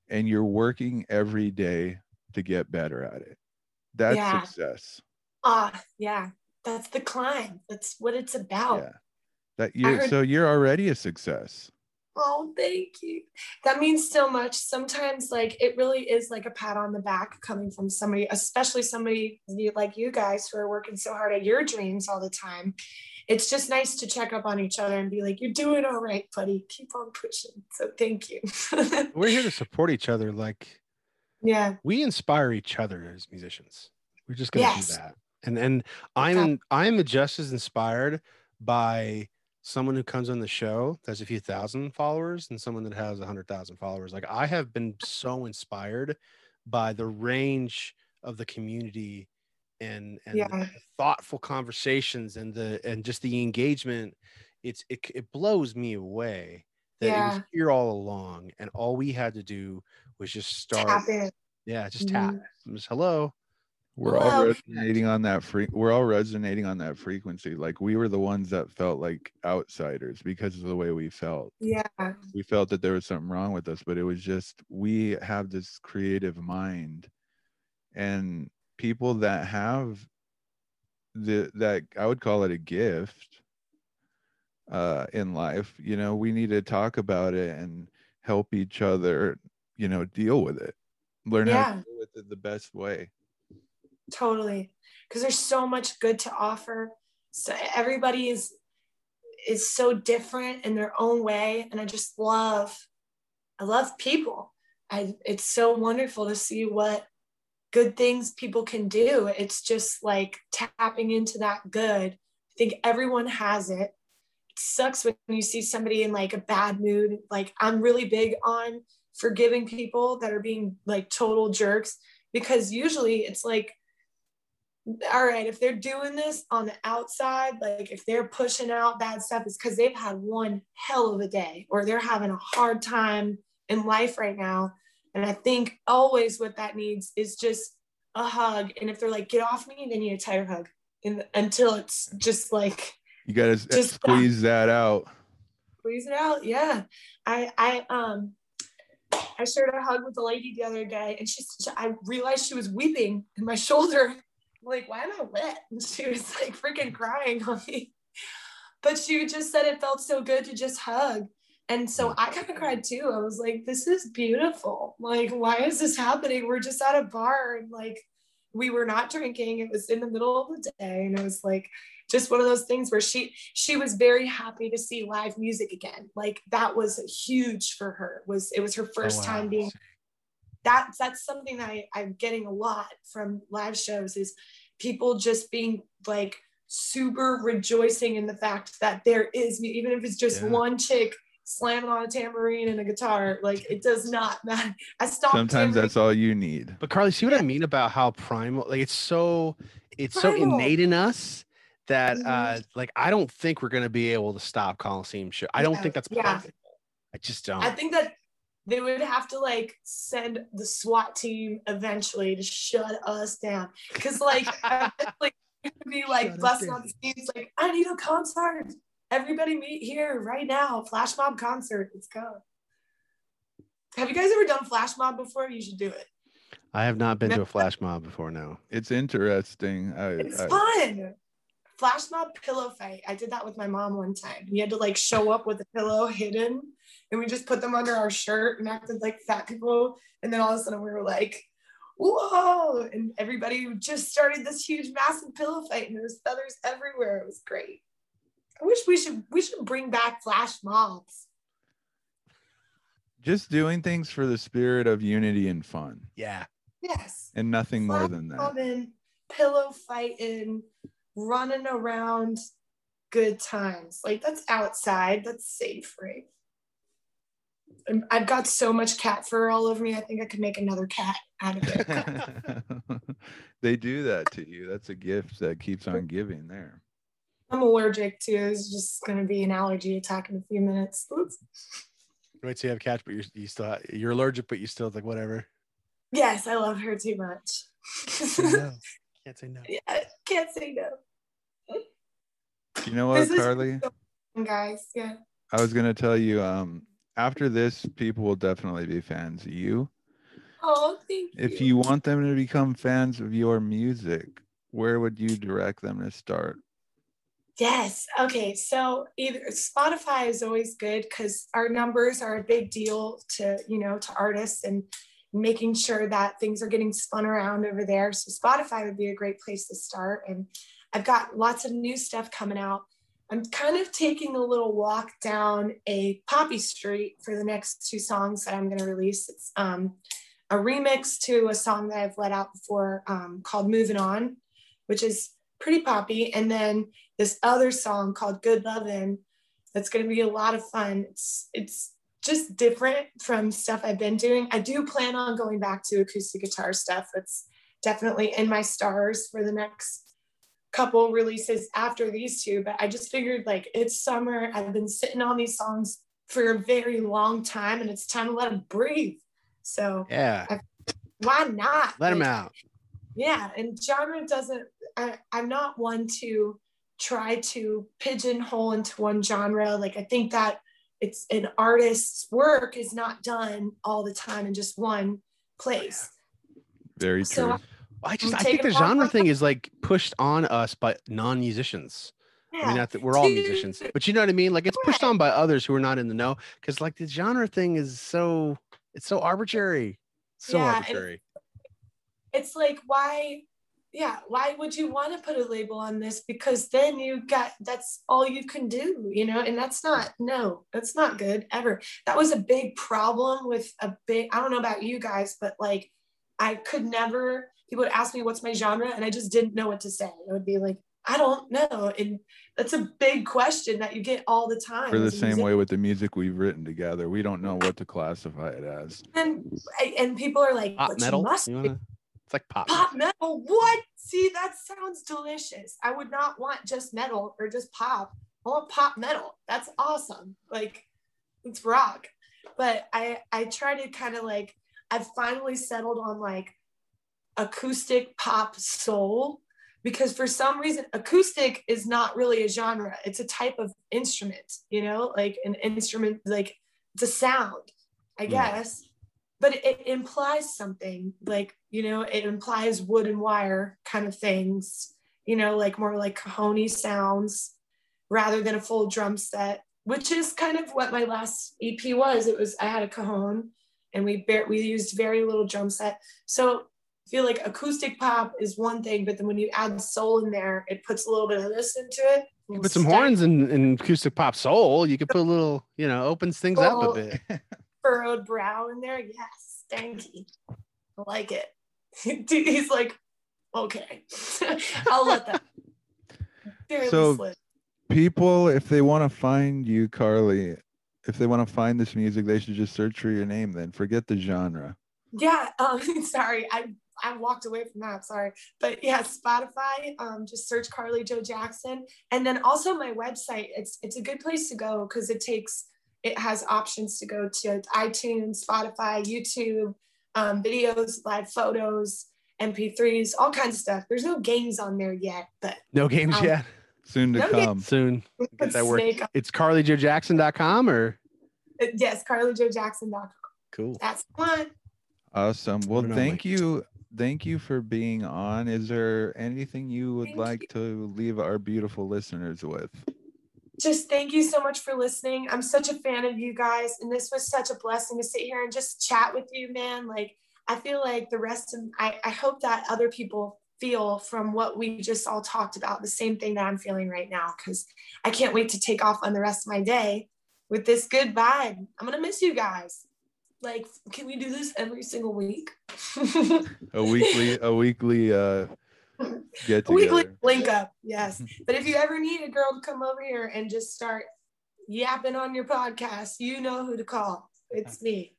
and you're working every day to get better at it. That's Yeah. success. ah, yeah. That's the climb. That's what it's about. Yeah. That you heard- so you're already a success. Oh, thank you. That means so much. Sometimes, like, it really is like a pat on the back coming from somebody, especially somebody like you guys who are working so hard at your dreams all the time. It's just nice to check up on each other and be like, you're doing all right, buddy. Keep on pushing. So, thank you. [laughs] We're here to support each other. Like yeah. we inspire each other as musicians. We're just gonna Yes. do that. And and I'm Okay. I'm just as inspired by someone who comes on the show that has a few thousand followers and someone that has a hundred thousand followers. Like I have been so inspired by the range of the community and and Yeah. the thoughtful conversations and the and just the engagement. It's it it blows me away that it was here all along and all we had to do was just start Tap yeah, just tap. Mhm. Just hello. We're all resonating on that free we're all resonating on that frequency. Like we were the ones that felt like outsiders because of the way we felt. Yeah. we felt that there was something wrong with us but it was just we have this creative mind and people that have the that i would call it a gift uh in life you know we need to talk about it and help each other you know deal with it learn how to deal with it the best way totally. Because there's so much good to offer. So everybody is is so different in their own way and i just love i love people. I it's so wonderful to see what good things people can do. It's just like tapping into that good. I think everyone has it. It sucks when you see somebody in like a bad mood. Like i'm really big on forgiving people that are being like total jerks because usually it's like all right, if they're doing this on the outside, like if they're pushing out bad stuff, it's because they've had one hell of a day or they're having a hard time in life right now. And I think always what that needs is just a hug. And if they're like, get off me, they need a tighter hug in, until it's just like, you got to Just, squeeze that out squeeze it out. Yeah. I, I, um, I shared a hug with a lady the other day and she, I realized she was weeping in my [laughs] shoulder. Like, why am I wet? [laughs] And she was like freaking crying on me. But she just said it felt so good to just hug. And so I kind of cried too. I was like, this is beautiful. Like, why is this happening? We're just at a bar and like we were not drinking. It was in the middle of the day. And it was like just one of those things where she she was very happy to see live music again. Like that was huge for her. Was it was her oh, first Oh, time being that's that's something that I, I'm getting a lot from live shows is people just being like super rejoicing in the fact that there is mu- even if it's just Yeah. one chick slamming on a tambourine and a guitar like it does not [laughs] matter i stopped sometimes tambourine- that's all you need But Carly, see what I mean about how primal like it's so it's so innate in us that Mhm. uh like I don't think we're gonna be able to stop Coliseum show. I don't Yeah, think that's yeah. possible. I just don't. I think that they would have to like send the SWAT team eventually to shut us down. Cause like [laughs] eventually it would be like Shut busting down. on the scenes like, I need a concert. Everybody meet here right now. Flash mob concert. Let's go. Have you guys ever done flash mob before? You should do it. I have not been to a flash mob before now. it's interesting I, It's I- fun. Flash mob pillow fight. I did that with my mom one time. You had to like show up with a pillow hidden and we just put them under our shirt and acted like fat people. And then all of a sudden we were like, whoa. And everybody just started this huge massive pillow fight and there was feathers everywhere. It was great. I wish we should we should bring back flash mobs. just doing things for the spirit of unity and fun Yeah. Yes. and nothing more than that mobbing, pillow fighting, running around, good times. Like that's outside. That's safe, right? I'm- I've got so much cat fur all over me. I think I could make another cat out of it. [laughs] they do that to you. That's a gift that keeps on giving there. I'm allergic to. It's just going to be an allergy attack in a few minutes. Oops. Wait till you have cats, but you're you still ha- you're allergic, but you still like whatever. Yes, I love her too much. no. [laughs] Can't say no. yeah, can't say no. You know what, This is- Carly? Guys, yeah. I was gonna tell you, um, after this, people will definitely be fans of you. Oh, thank you. If you want them to become fans of your music, where would you direct them to start? Yes. Okay. So either Spotify is always good because our numbers are a big deal to, you know, to artists and making sure that things are getting spun around over there. So Spotify would be a great place to start. And I've got lots of new stuff coming out. I'm kind of taking a little walk down a poppy street for the next two songs that I'm going to release. It's um, a remix to a song that I've let out before um, called Moving On, which is pretty poppy. And then this other song called Good Lovin' that's going to be a lot of fun. It's it's just different from stuff I've been doing. I do plan on going back to acoustic guitar stuff. It's definitely in my stars for the next couple releases after these two, but I just figured like it's summer. I've been sitting on these songs for a very long time and it's time to let them breathe. So Yeah. why not? Let him Like, out. yeah and genre doesn't I, i'm not one to try to pigeonhole into one genre like i think that it's an artist's work is not done all the time in just one oh, place Very So, true. I just I'm think the genre thing is like pushed on us by non-musicians. I mean, not that we're all Dude. musicians, but you know what I mean? Like it's pushed on by others who are not in the know. Cause like the genre thing is so it's so arbitrary. So Yeah, arbitrary. it's like why yeah why would you want to put a label on this because then you got that's all you can do you know and that's not no that's not good ever that was a big problem with a big i don't know about you guys but like i could never people would ask me what's my genre? And i just didn't know what to say. I would be like i don't know. And that's a big question that you get all the time For the as same musician. way with the music we've written together, we don't know what to classify it as. and, and people are like Pop metal. must You wanna- It's like pop. pop metal? What? See that sounds delicious. I would not want just metal or just pop. I want pop metal. That's awesome. Like it's rock. But i i try to kind of like i've finally settled on like acoustic pop soul because for some reason acoustic is not really a genre. It's a type of instrument you know like an instrument like it's a sound i Yeah. guess. But it implies something like you know it implies wood and wire kind of things you know like more like cajon sounds rather than a full drum set which is kind of what my last ep was. It was i had a cajon and we bar- we used very little drum set. So feel like acoustic pop is one thing but then when you add soul in there it puts a little bit of this into it You could put some horns in, in acoustic pop soul. You could put a little, you know, opens things up a bit. [laughs] furrowed brow in there. Yes, stanky. I like it. [laughs] He's like, okay, [laughs] I'll let that. So- slip. People, if they want to find you, Carly, if they want to find this music, they should just search for your name. Then forget the genre. Yeah, um, sorry, I I walked away from that. Sorry, but yeah, Spotify. Um, just search Carly Jo Jackson, and then also my website. It's it's a good place to go because it takes it has options to go to iTunes, Spotify, YouTube, um, videos, live photos, MP3s, all kinds of stuff. There's no games on there yet, but No games Um, yet. Soon to No, yeah. come. Soon. Get that work. Snake, It's carlyjojackson.com or uh, yes, CarlyJoJackson.com. cool. That's one. Awesome. Well, Put it on, thank you. Thank you for being on. Is there anything you would Thank like to leave our beautiful listeners with? just thank you so much for listening. I'm such a fan of you guys, and this was such a blessing to sit here and just chat with you, man. Like, I feel like the rest of I, I hope that other people feel from what we just all talked about the same thing that I'm feeling right now because I can't wait to take off on the rest of my day with this good vibe. I'm gonna miss you guys. Like, can we do this every single week? A weekly, a weekly uh, get [laughs] weekly link up yes [laughs] but if you ever need a girl to come over here and just start yapping on your podcast you know who to call it's me.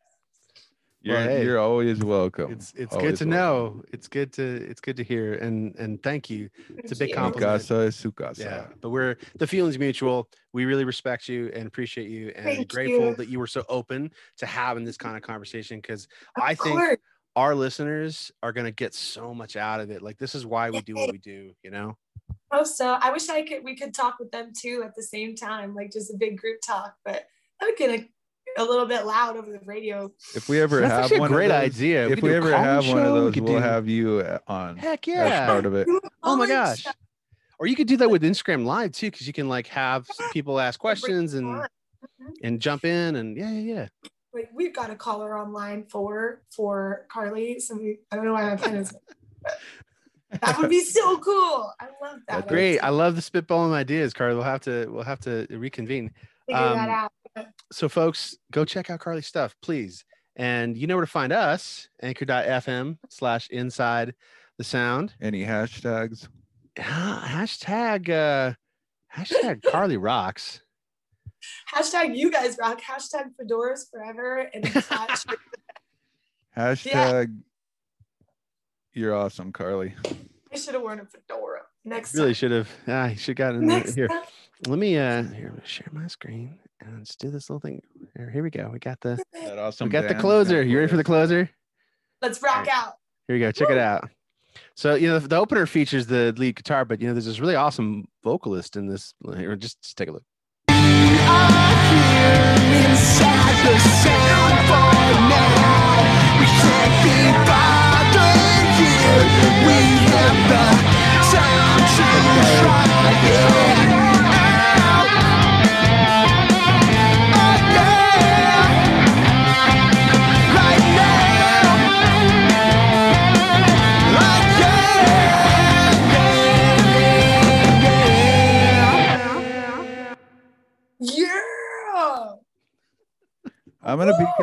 You're Well, hey, you're always welcome. It's it's good to welcome. know. It's good to it's good to hear and and thank you. It's a big Thank you. compliment. Casa es su casa. Yeah, but we're the feelings mutual. We really respect you and appreciate you and Thank grateful you. that you were so open to having this kind of conversation because I think course. our listeners are going to get so much out of it. Like this is why we do what we do, you know? Oh, so I wish I could we could talk with them too at the same time, like just a big group talk, but that would get a, a little bit loud over the radio. If we ever That's have actually a one great of those, idea. if could we ever call-in have one of show, we those, could we'll do- have you uh, on Heck as yeah. part of it. Oh my gosh. Or you could do that with Instagram live too, because you can like have people ask questions and Mhm. and jump in and yeah, yeah, yeah. Wait, we've got a caller online for for Carly. So we, I don't know why my pen is. [laughs] that would be so cool. I love that. Great. I love the spitballing ideas, Carly. We'll have to we'll have to reconvene. Figure that um, out. so folks go check out carly's stuff please and you know where to find us anchor.fm slash inside the sound Any hashtags? Ah, hashtag uh hashtag carly rocks [laughs] Hashtag you guys rock. Hashtag fedoras forever and attach. [laughs] Hashtag you're awesome, Carly. I should have worn a fedora next really should have ah, you should got in. Next here time. Let me uh here I'm gonna share my screen and let's do this little thing here, here we go we got the That awesome. we got the closer you ready for the closer Let's rock out. Here we go. Check it out. So you know the, the opener features the lead guitar, but you know there's this really awesome vocalist in this. Here, just, just take a look. Yeah. I'm gonna be